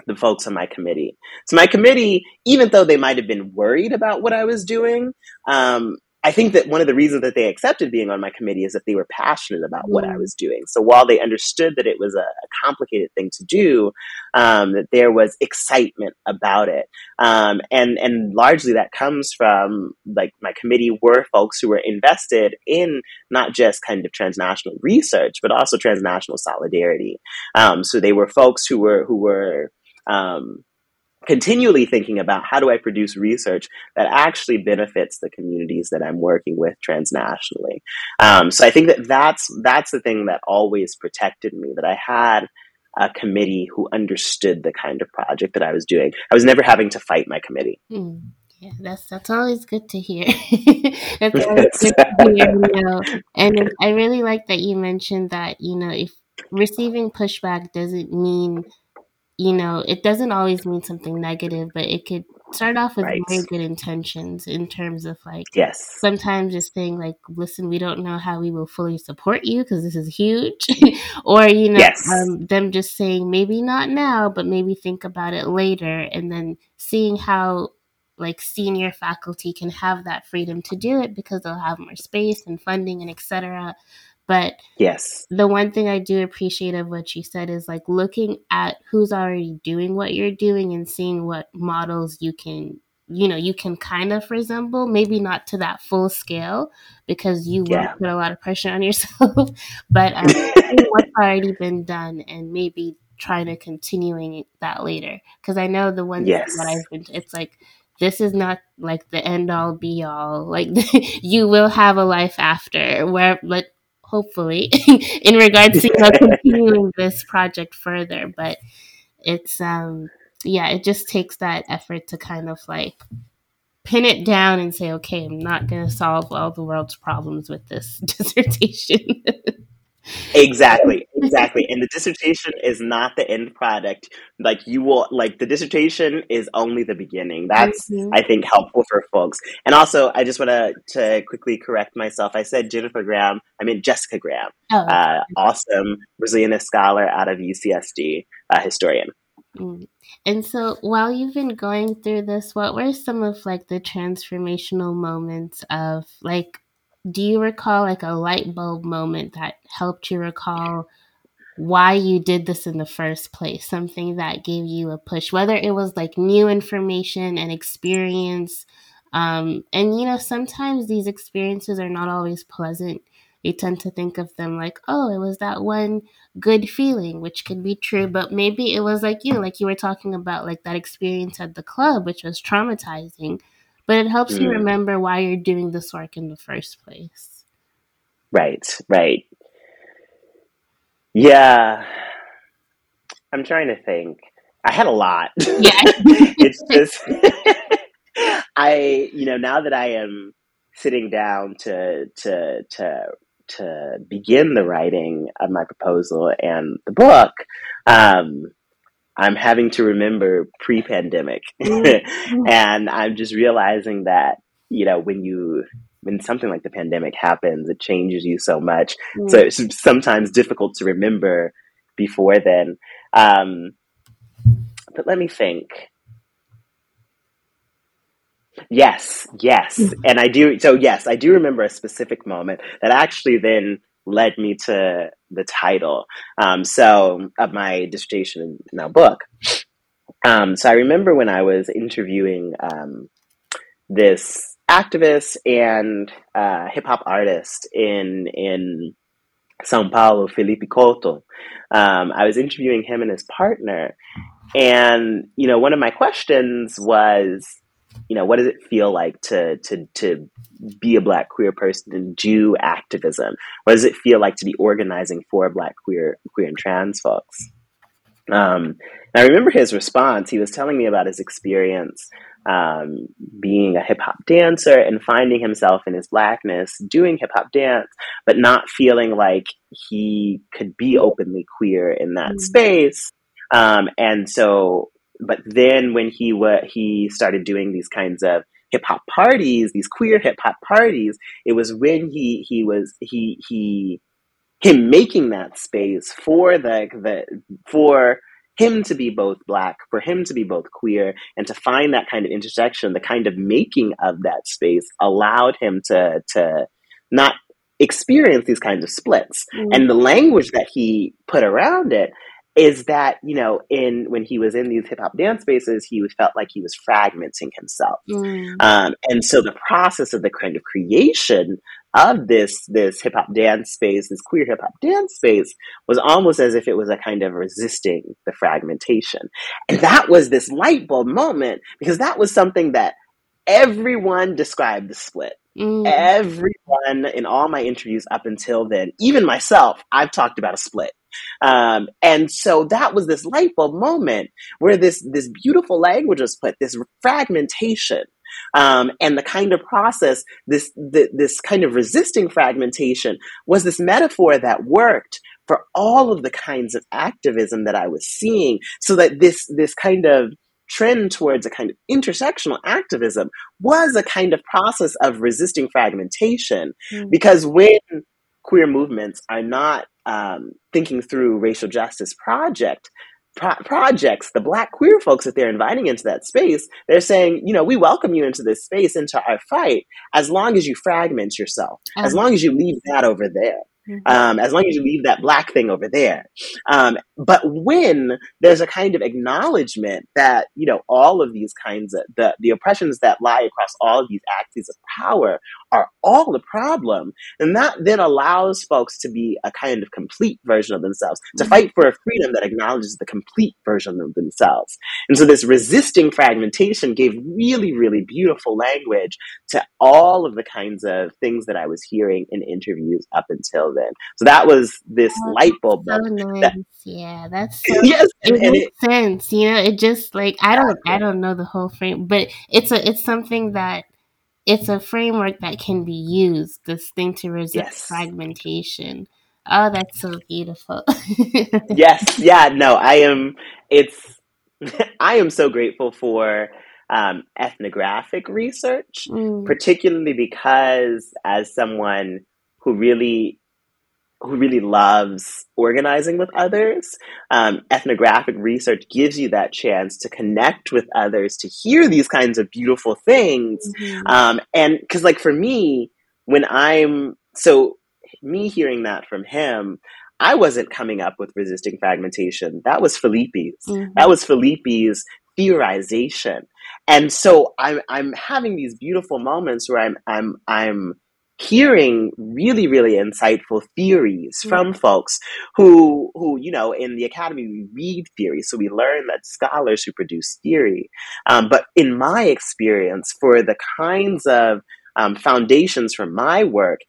the folks on my committee. So my committee even though they might have been worried about what i was doing um, I think that one of the reasons that they accepted being on my committee is that they were passionate about what I mm. was doing. So while they understood that it was a, a complicated thing to do, um, that there was excitement about it, um, and and largely that comes from like my committee were folks who were invested in not just kind of transnational research, but also transnational solidarity. Um, so they were folks who were who were um, continually thinking about how do I produce research that actually benefits the communities that I'm working with transnationally. Um, so I think that that's that's the thing that always protected me. That I had a committee who understood the kind of project that I was doing. I was never having to fight my committee. Mm. Yeah, that's that's always good to hear. that's always good to hear, you know. And I really like that you mentioned that, you know, if receiving pushback doesn't mean you know, it doesn't always mean something negative, but it could start off with Right. very good intentions in terms of like Yes. sometimes just saying like listen we don't know how we will fully support you because this is huge or you know Yes. um, them just saying maybe not now but maybe think about it later and then seeing how like senior faculty can have that freedom to do it because they'll have more space and funding and etc but Yes. the one thing I do appreciate of what you said is like looking at who's already doing what you're doing and seeing what models you can, you know, you can kind of resemble, maybe not to that full scale because you will put a lot of pressure on yourself, but um, what's already been done and maybe trying to continuing that later. Because I know the one Yes. that I've been, it's like, this is not like the end all be all. Like you will have a life after where, but hopefully in regards to you know, continuing this project further but it's um yeah it just takes that effort to kind of like pin it down and say okay i'm not going to solve all the world's problems with this dissertation Exactly, exactly. And the dissertation is not the end product. Like you will like the dissertation is only the beginning. That's Mhm. I think helpful for folks. And also I just want to to quickly correct myself. I said Jennifer Graham. I mean Jessica Graham. oh Uh, awesome Brazilian scholar out of UCSD, uh, historian. Mm. And so while you've been going through this, what were some of like the transformational moments of like do you recall like a light bulb moment that helped you recall why you did this in the first place? Something that gave you a push, whether it was like new information and experience. Um, and you know, sometimes these experiences are not always pleasant. You tend to think of them like, oh, it was that one good feeling, which could be true, but maybe it was like you, like you were talking about, like that experience at the club, which was traumatizing. But it helps you Mm. remember why you're doing this work in the first place. Right, right. Yeah. I'm trying to think. I had a lot. Yeah. it's just I, you know, now that I am sitting down to to to to begin the writing of my proposal and the book, um, I'm having to remember pre-pandemic, mm-hmm. and I'm just realizing that you know when you when something like the pandemic happens, it changes you so much. So mm. it's sometimes difficult to remember before then. Um, but let me think. Yes, yes. Mm-hmm. And I do, so yes, I do remember a specific moment that actually then led me to the title. Um, so of my dissertation in my book. Um, so I remember when I was interviewing um, this activist and uh, hip hop artist in in Sao Paulo, Felipe Couto. Um, I was interviewing him and his partner, and you know, one of my questions was, you know, what does it feel like to to to be a black queer person and do activism? What does it feel like to be organizing for black queer queer and trans folks? Um, I remember his response. He was telling me about his experience um, being a hip hop dancer and finding himself in his blackness doing hip hop dance, but not feeling like he could be openly queer in that Mm. space. Um, and so, but then when he wa- he started doing these kinds of hip hop parties, these queer hip hop parties, it was when he he was he he him making that space for the the for him to be both black, for him to be both queer, and to find that kind of intersection, the kind of making of that space allowed him to to not experience these kinds of splits. Mm. And the language that he put around it is that, you know, in when he was in these hip hop dance spaces, he felt like he was fragmenting himself. Mm. Um, and so the process of the kind of creation of this this hip hop dance space, this queer hip hop dance space, was almost as if it was a kind of resisting the fragmentation. And that was this light bulb moment because that was something that everyone described the split. Mm. Everyone in all my interviews up until then, even myself, I've talked about a split. Um, and so that was this light bulb moment where this this beautiful language was put, this fragmentation, um, and the kind of process, this th- this kind of resisting fragmentation was this metaphor that worked for all of the kinds of activism that I was seeing, so that this this kind of trend towards a kind of intersectional activism was a kind of process of resisting fragmentation. Mm. Because when queer movements are not um, thinking through racial justice project pro- projects, the black queer folks that they're inviting into that space, they're saying, you know, we welcome you into this space, into our fight, as long as you fragment yourself, as long as you leave that over there. Mm-hmm. Um, as long as you leave that black thing over there. Um, but when there's a kind of acknowledgement that, you know, all of these kinds of the, the oppressions that lie across all of these axes of power are all the problem, and that then allows folks to be a kind of complete version of themselves, to mm-hmm. fight for a freedom that acknowledges the complete version of themselves. And so this resisting fragmentation gave really, really beautiful language to all of the kinds of things that I was hearing in interviews up until then. So that was this oh, light bulb. So nice. That, yeah, that's so, yes, it and, makes it, sense. You know, it just like I don't I don't know the whole frame, but it's a it's something that it's a framework that can be used. This thing to resist yes. fragmentation. Oh, that's so beautiful. yes, yeah, no, I am. It's I am so grateful for um, ethnographic research, mm. particularly because as someone who really who really loves organizing with others, um, ethnographic research gives you that chance to connect with others, to hear these kinds of beautiful things. Mm-hmm. Um, and because, like, for me, when I'm so me hearing that from him, I wasn't coming up with resisting fragmentation. That was Felipe's. Mm-hmm. That was Felipe's theorization. And so I'm I'm having these beautiful moments where I'm I'm I'm hearing really really insightful theories mm-hmm. from folks who who you know in the academy we read theory so we learn that scholars who produce theory um, but in my experience for the kinds of um, foundations for my work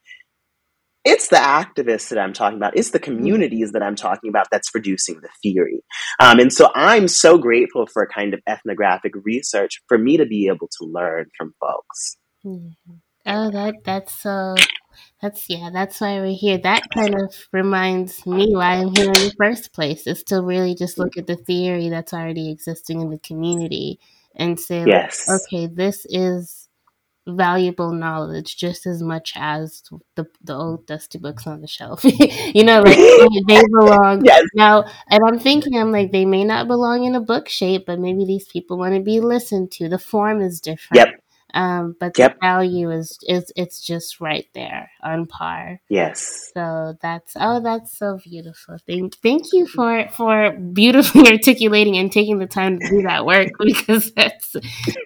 it's the activists that I'm talking about. It's the mm-hmm. communities that I'm talking about that's producing the theory. Um, and so I'm so grateful for a kind of ethnographic research for me to be able to learn from folks. Mm-hmm. Oh, that that's so. That's yeah. That's why we're here. That kind of reminds me why I'm here in the first place. Is to really just look at the theory that's already existing in the community and say, yes, like, okay, this is valuable knowledge just as much as the the old dusty books on the shelf. you know, like they belong yes. now. And I'm thinking, I'm like, they may not belong in a book shape, but maybe these people want to be listened to. The form is different. Yep. Um, but yep. the value is is it's just right there on par. Yes. So that's oh that's so beautiful. Thank thank you for for beautifully articulating and taking the time to do that work because that's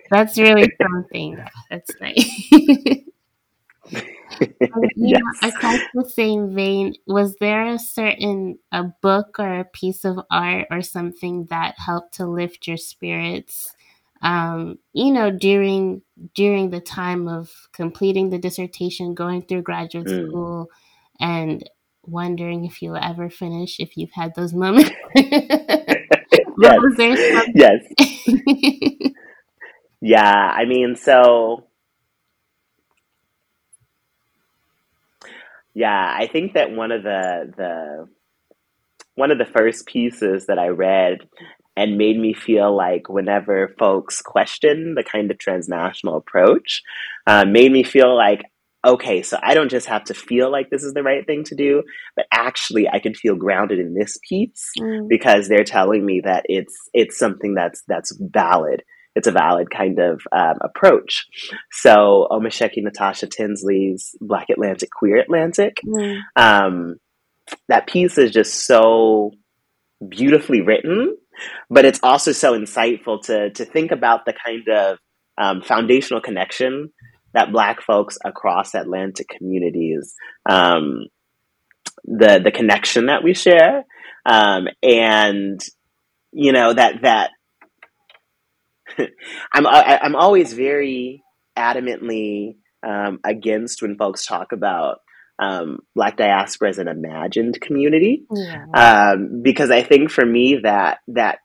that's really something. That's nice. um, yes. know, across the same vein, was there a certain a book or a piece of art or something that helped to lift your spirits um, you know, during during the time of completing the dissertation, going through graduate mm. school, and wondering if you'll ever finish, if you've had those moments. yes. yes. yeah, I mean, so yeah, I think that one of the the one of the first pieces that I read and made me feel like whenever folks question the kind of transnational approach, uh, made me feel like, okay, so I don't just have to feel like this is the right thing to do, but actually I can feel grounded in this piece mm. because they're telling me that it's it's something that's that's valid. It's a valid kind of um, approach. So Omise'eke Natasha Tinsley's Black Atlantic, Queer Atlantic, mm. um, that piece is just so beautifully written but it's also so insightful to to think about the kind of um, foundational connection that Black folks across Atlantic communities, um, the the connection that we share, um, and you know that that I'm I, am i am always very adamantly um, against when folks talk about um, Black diaspora as an imagined community, yeah. um, because I think for me that that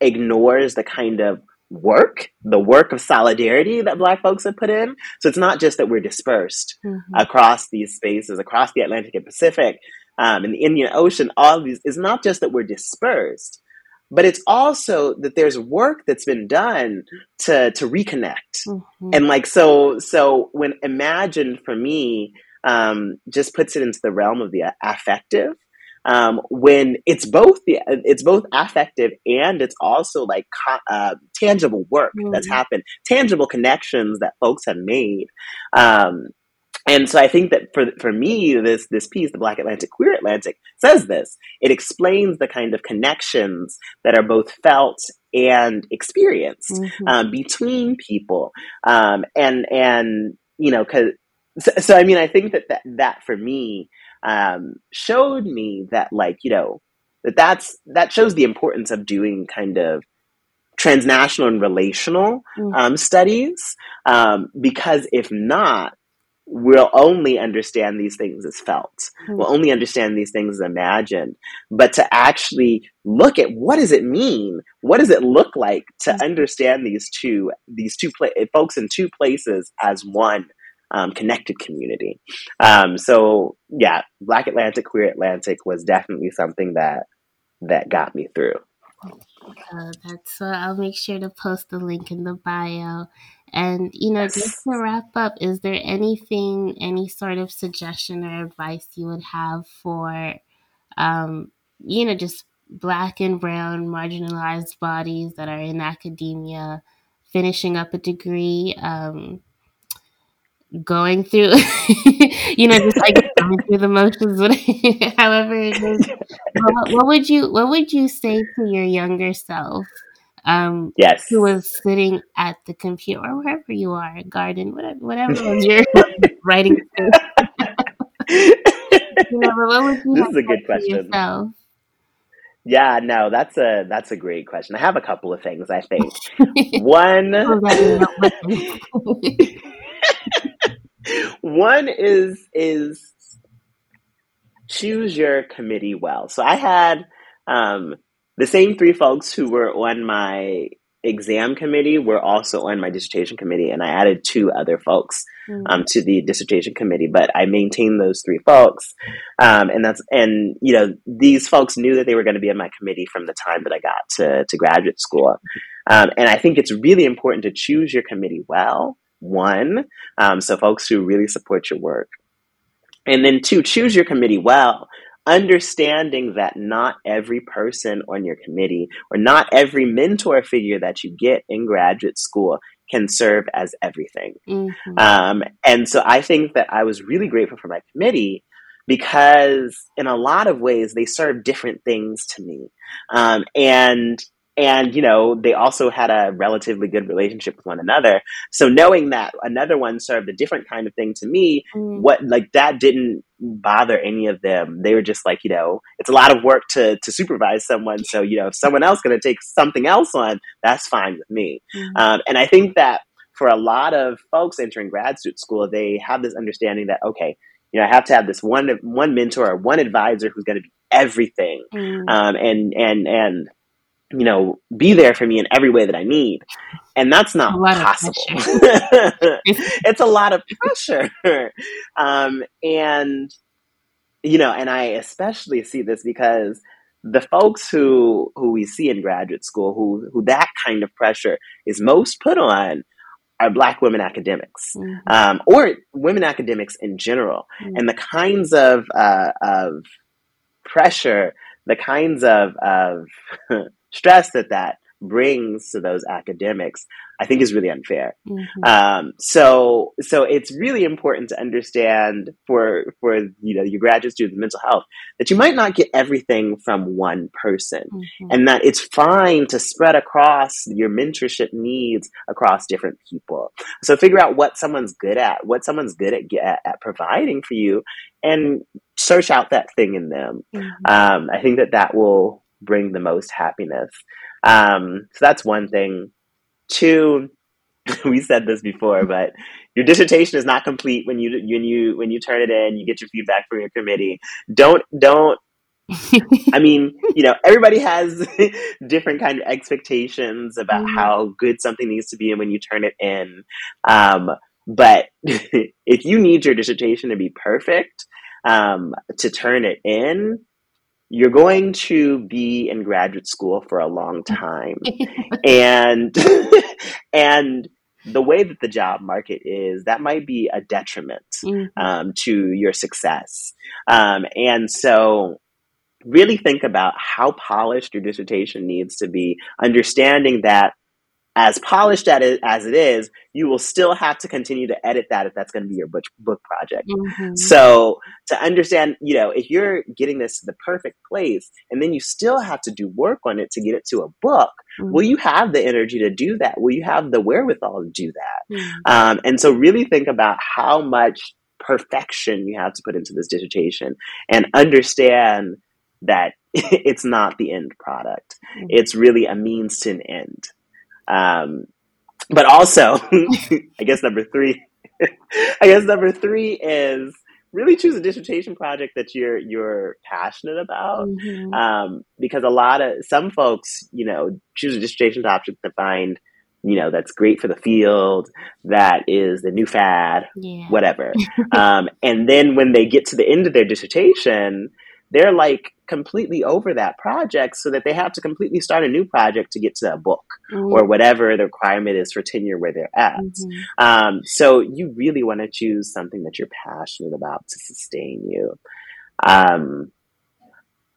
ignores the kind of work, the work of solidarity that Black folks have put in. So it's not just that we're dispersed mm-hmm. across these spaces, across the Atlantic and Pacific, um, in the Indian Ocean, all of these, is not just that we're dispersed, but it's also that there's work that's been done to to reconnect. Mm-hmm. And like so so when imagined for me um, just puts it into the realm of the affective. Um, when it's both the it's both affective and it's also like uh, tangible work mm-hmm. that's happened, tangible connections that folks have made. Um, and so I think that for for me, this this piece, the Black Atlantic Queer Atlantic, says this. It explains the kind of connections that are both felt and experienced mm-hmm. um, between people, um, and and you know, because so, so, I mean, I think that that, that for me um, showed me that like you know that that's that shows the importance of doing kind of transnational and relational mm-hmm. um, studies um, because if not we'll only understand these things as felt. Mm-hmm. We'll only understand these things as imagined. But to actually look at what does it mean? What does it look like to mm-hmm. understand these two these two pla- folks in two places as one um, connected community? Um, so yeah, Black Atlantic, Queer Atlantic was definitely something that that got me through. Uh, that's uh, I'll make sure to post the link in the bio. And, you know, just to wrap up, is there anything, any sort of suggestion or advice you would have for, um, you know, just black and brown marginalized bodies that are in academia, finishing up a degree, um, going through, you know, just like going through the motions, however it is. What, what would you, what would you say to your younger self? um, yes, who was sitting at the computer or wherever you are, garden, whatever, whatever was your writing. you know, what would you this is a good question. Yourself? Yeah, no, that's a that's a great question. I have a couple of things. I think one. One is is choose your committee well. So I had um, the same three folks who were on my exam committee were also on my dissertation committee, and I added two other folks mm. um, to the dissertation committee. But I maintained those three folks, um, and that's and you know these folks knew that they were going to be on my committee from the time that I got to to graduate school, um, and I think it's really important to choose your committee well. One, um, so folks who really support your work. And then two, choose your committee well understanding that not every person on your committee or not every mentor figure that you get in graduate school can serve as everything. Mm-hmm. Um, and so I think that I was really grateful for my committee because in a lot of ways they serve different things to me. Um, and and you know they also had a relatively good relationship with one another so knowing that another one served a different kind of thing to me mm. what like that didn't bother any of them they were just like you know it's a lot of work to to supervise someone so you know if someone else going to take something else on that's fine with me mm. um, and i think that for a lot of folks entering graduate school they have this understanding that okay you know, I have to have this one one mentor or one advisor who's going to be everything, mm. um, and and and you know, be there for me in every way that I need. And that's not possible. it's a lot of pressure. Um, and, you know, and I especially see this because the folks who who we see in graduate school who who that kind of pressure is most put on are black women academics mm-hmm. um, or women academics in general mm-hmm. and the kinds of uh, of pressure the kinds of of stress that that brings to those academics, I think is really unfair. Mm-hmm. Um, so, so it's really important to understand for for you know your graduate students mental health that you might not get everything from one person, mm-hmm. and that it's fine to spread across your mentorship needs across different people. So, figure out what someone's good at, what someone's good at at, at providing for you, and search out that thing in them. Mm-hmm. Um, I think that that will bring the most happiness. Um, so that's one thing. Two, we said this before, but your dissertation is not complete when you when you when you turn it in. You get your feedback from your committee. Don't don't. I mean, you know, everybody has different kind of expectations about mm-hmm. how good something needs to be, and when you turn it in. Um, but if you need your dissertation to be perfect, um, to turn it in, you're going to be in graduate school for a long time. and and the way that the job market is, that might be a detriment mm-hmm. um, to your success. Um, and so, really think about how polished your dissertation needs to be, understanding that as polished at it, as it is, you will still have to continue to edit that if that's going to be your book, book project. Mm-hmm. So to understand, you know, if you're getting this to the perfect place and then you still have to do work on it to get it to a book, mm-hmm. will you have the energy to do that? Will you have the wherewithal to do that? Mm-hmm. Um, and so really think about how much perfection you have to put into this dissertation and understand that it's not the end product. Mm-hmm. It's really a means to an end. Um, but also, I guess number three, I guess number three is really choose a dissertation project that you're you're passionate about mm-hmm. um, because a lot of some folks you know choose a dissertation topic to find you know that's great for the field that is the new fad yeah. whatever um, and then when they get to the end of their dissertation they're like completely over that project so that they have to completely start a new project to get to that book mm-hmm. or whatever the requirement is for tenure where they're at. Mm-hmm. Um, so you really want to choose something that you're passionate about to sustain you. Um,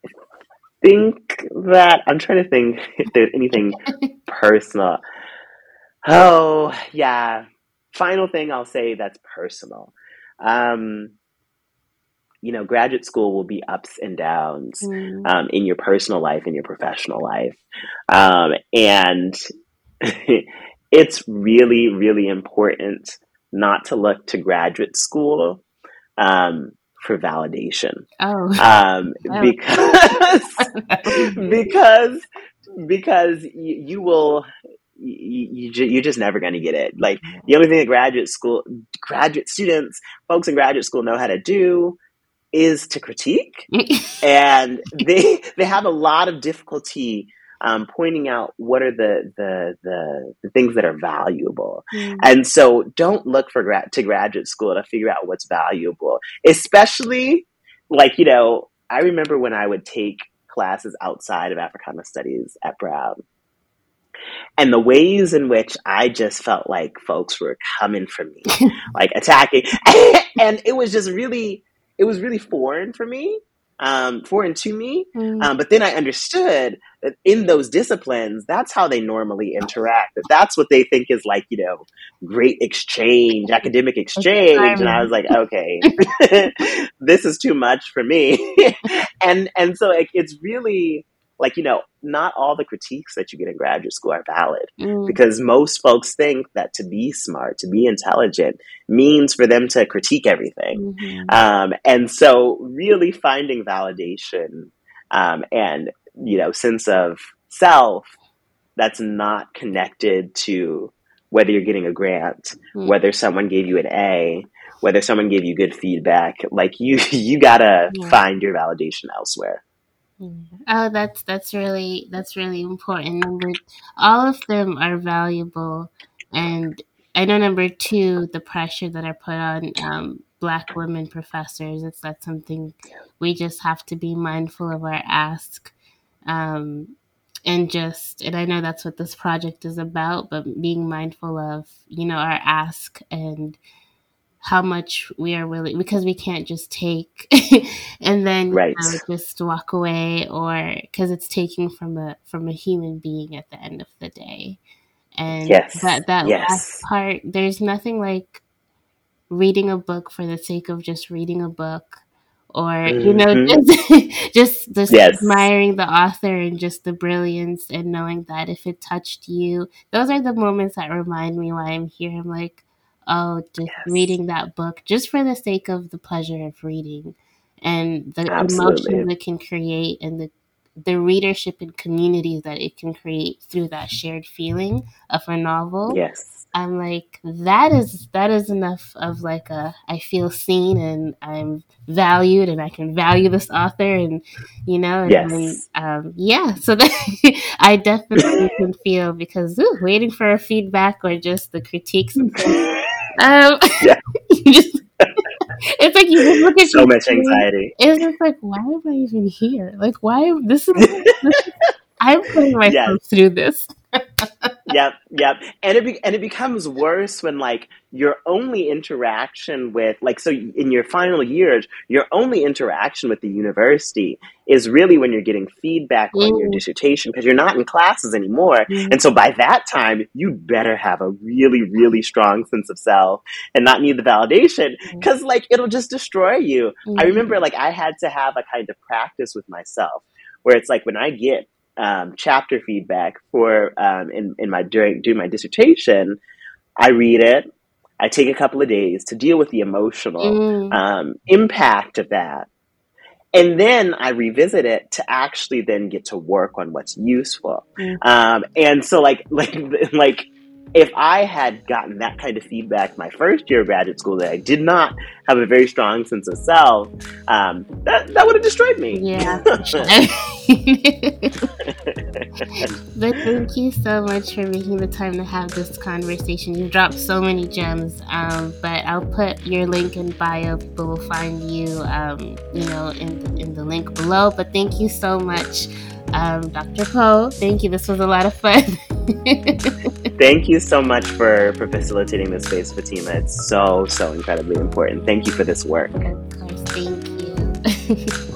I think that I'm trying to think if there's anything personal. Oh, yeah. Final thing I'll say that's personal. Um, you know, graduate school will be ups and downs mm. um, in your personal life and your professional life. Um, and it's really, really important not to look to graduate school um, for validation. Oh, um, because because because you, you will you, you, you're just never going to get it. Like the only thing that graduate school, graduate students, folks in graduate school know how to do is to critique, and they they have a lot of difficulty um, pointing out what are the, the the, the things that are valuable. Mm. And so, don't look for grad to graduate school to figure out what's valuable, especially like you know. I remember when I would take classes outside of Africana Studies at Brown. And the ways in which I just felt like folks were coming for me, like attacking. and it was just really it was really foreign for me, um, foreign to me. Mm. Um, but then I understood that in those disciplines, that's how they normally interact. That that's what they think is like, you know, great exchange, academic exchange. And I was like, okay, this is too much for me. and and so like, it's really like you know not all the critiques that you get in graduate school are valid mm. because most folks think that to be smart to be intelligent means for them to critique everything mm-hmm. um, and so really finding validation um, and you know sense of self that's not connected to whether you're getting a grant mm. whether someone gave you an a whether someone gave you good feedback like you you gotta yeah. find your validation elsewhere Oh, that's that's really that's really important. Number, all of them are valuable, and I know number two, the pressure that are put on um, Black women professors. It's not something we just have to be mindful of our ask, um, and just and I know that's what this project is about. But being mindful of you know our ask and how much we are willing because we can't just take and then right. you know, just walk away or because it's taking from a from a human being at the end of the day and yes. that that yes. last part there's nothing like reading a book for the sake of just reading a book or mm-hmm. you know mm-hmm. just just, just yes. admiring the author and just the brilliance and knowing that if it touched you those are the moments that remind me why i'm here i'm like oh, just yes. reading that book just for the sake of the pleasure of reading and the Absolutely. emotions it can create and the the readership and communities that it can create through that shared feeling of a novel. Yes. I'm like that is that is enough of like a I feel seen and I'm valued and I can value this author and you know and yes. um, yeah so that I definitely can feel because ooh, waiting for a feedback or just the critiques um, yeah. just it's like you just look at so much anxiety. It's just like, why am I even here? Like, why? This is. This is I'm putting myself yes. through this. Yep, yep. And it be- and it becomes worse when like your only interaction with like so in your final years, your only interaction with the university is really when you're getting feedback mm. on your mm. dissertation because you're not in classes anymore. Mm. And so by that time, you better have a really really strong sense of self and not need the validation because mm. like it'll just destroy you. I mm. remember like I had to have a kind of practice with myself where it's like when I get um, chapter feedback for um, in in my during doing my dissertation, I read it. I take a couple of days to deal with the emotional mm. um, impact of that, and then I revisit it to actually then get to work on what's useful. Mm. Um, and so, like, like, like if I had gotten that kind of feedback my first year of graduate school that I did not have a very strong sense of self, um, that, that would have destroyed me. Yeah. but thank you so much for making the time to have this conversation. You dropped so many gems, um, but I'll put your link in bio. People will find you, um, you know, in, in the link below. But thank you so much um, Dr. Poe. Thank you. This was a lot of fun. thank you so much for, for facilitating this space, Fatima. It's so, so incredibly important. Thank you for this work. Of course. Thank you.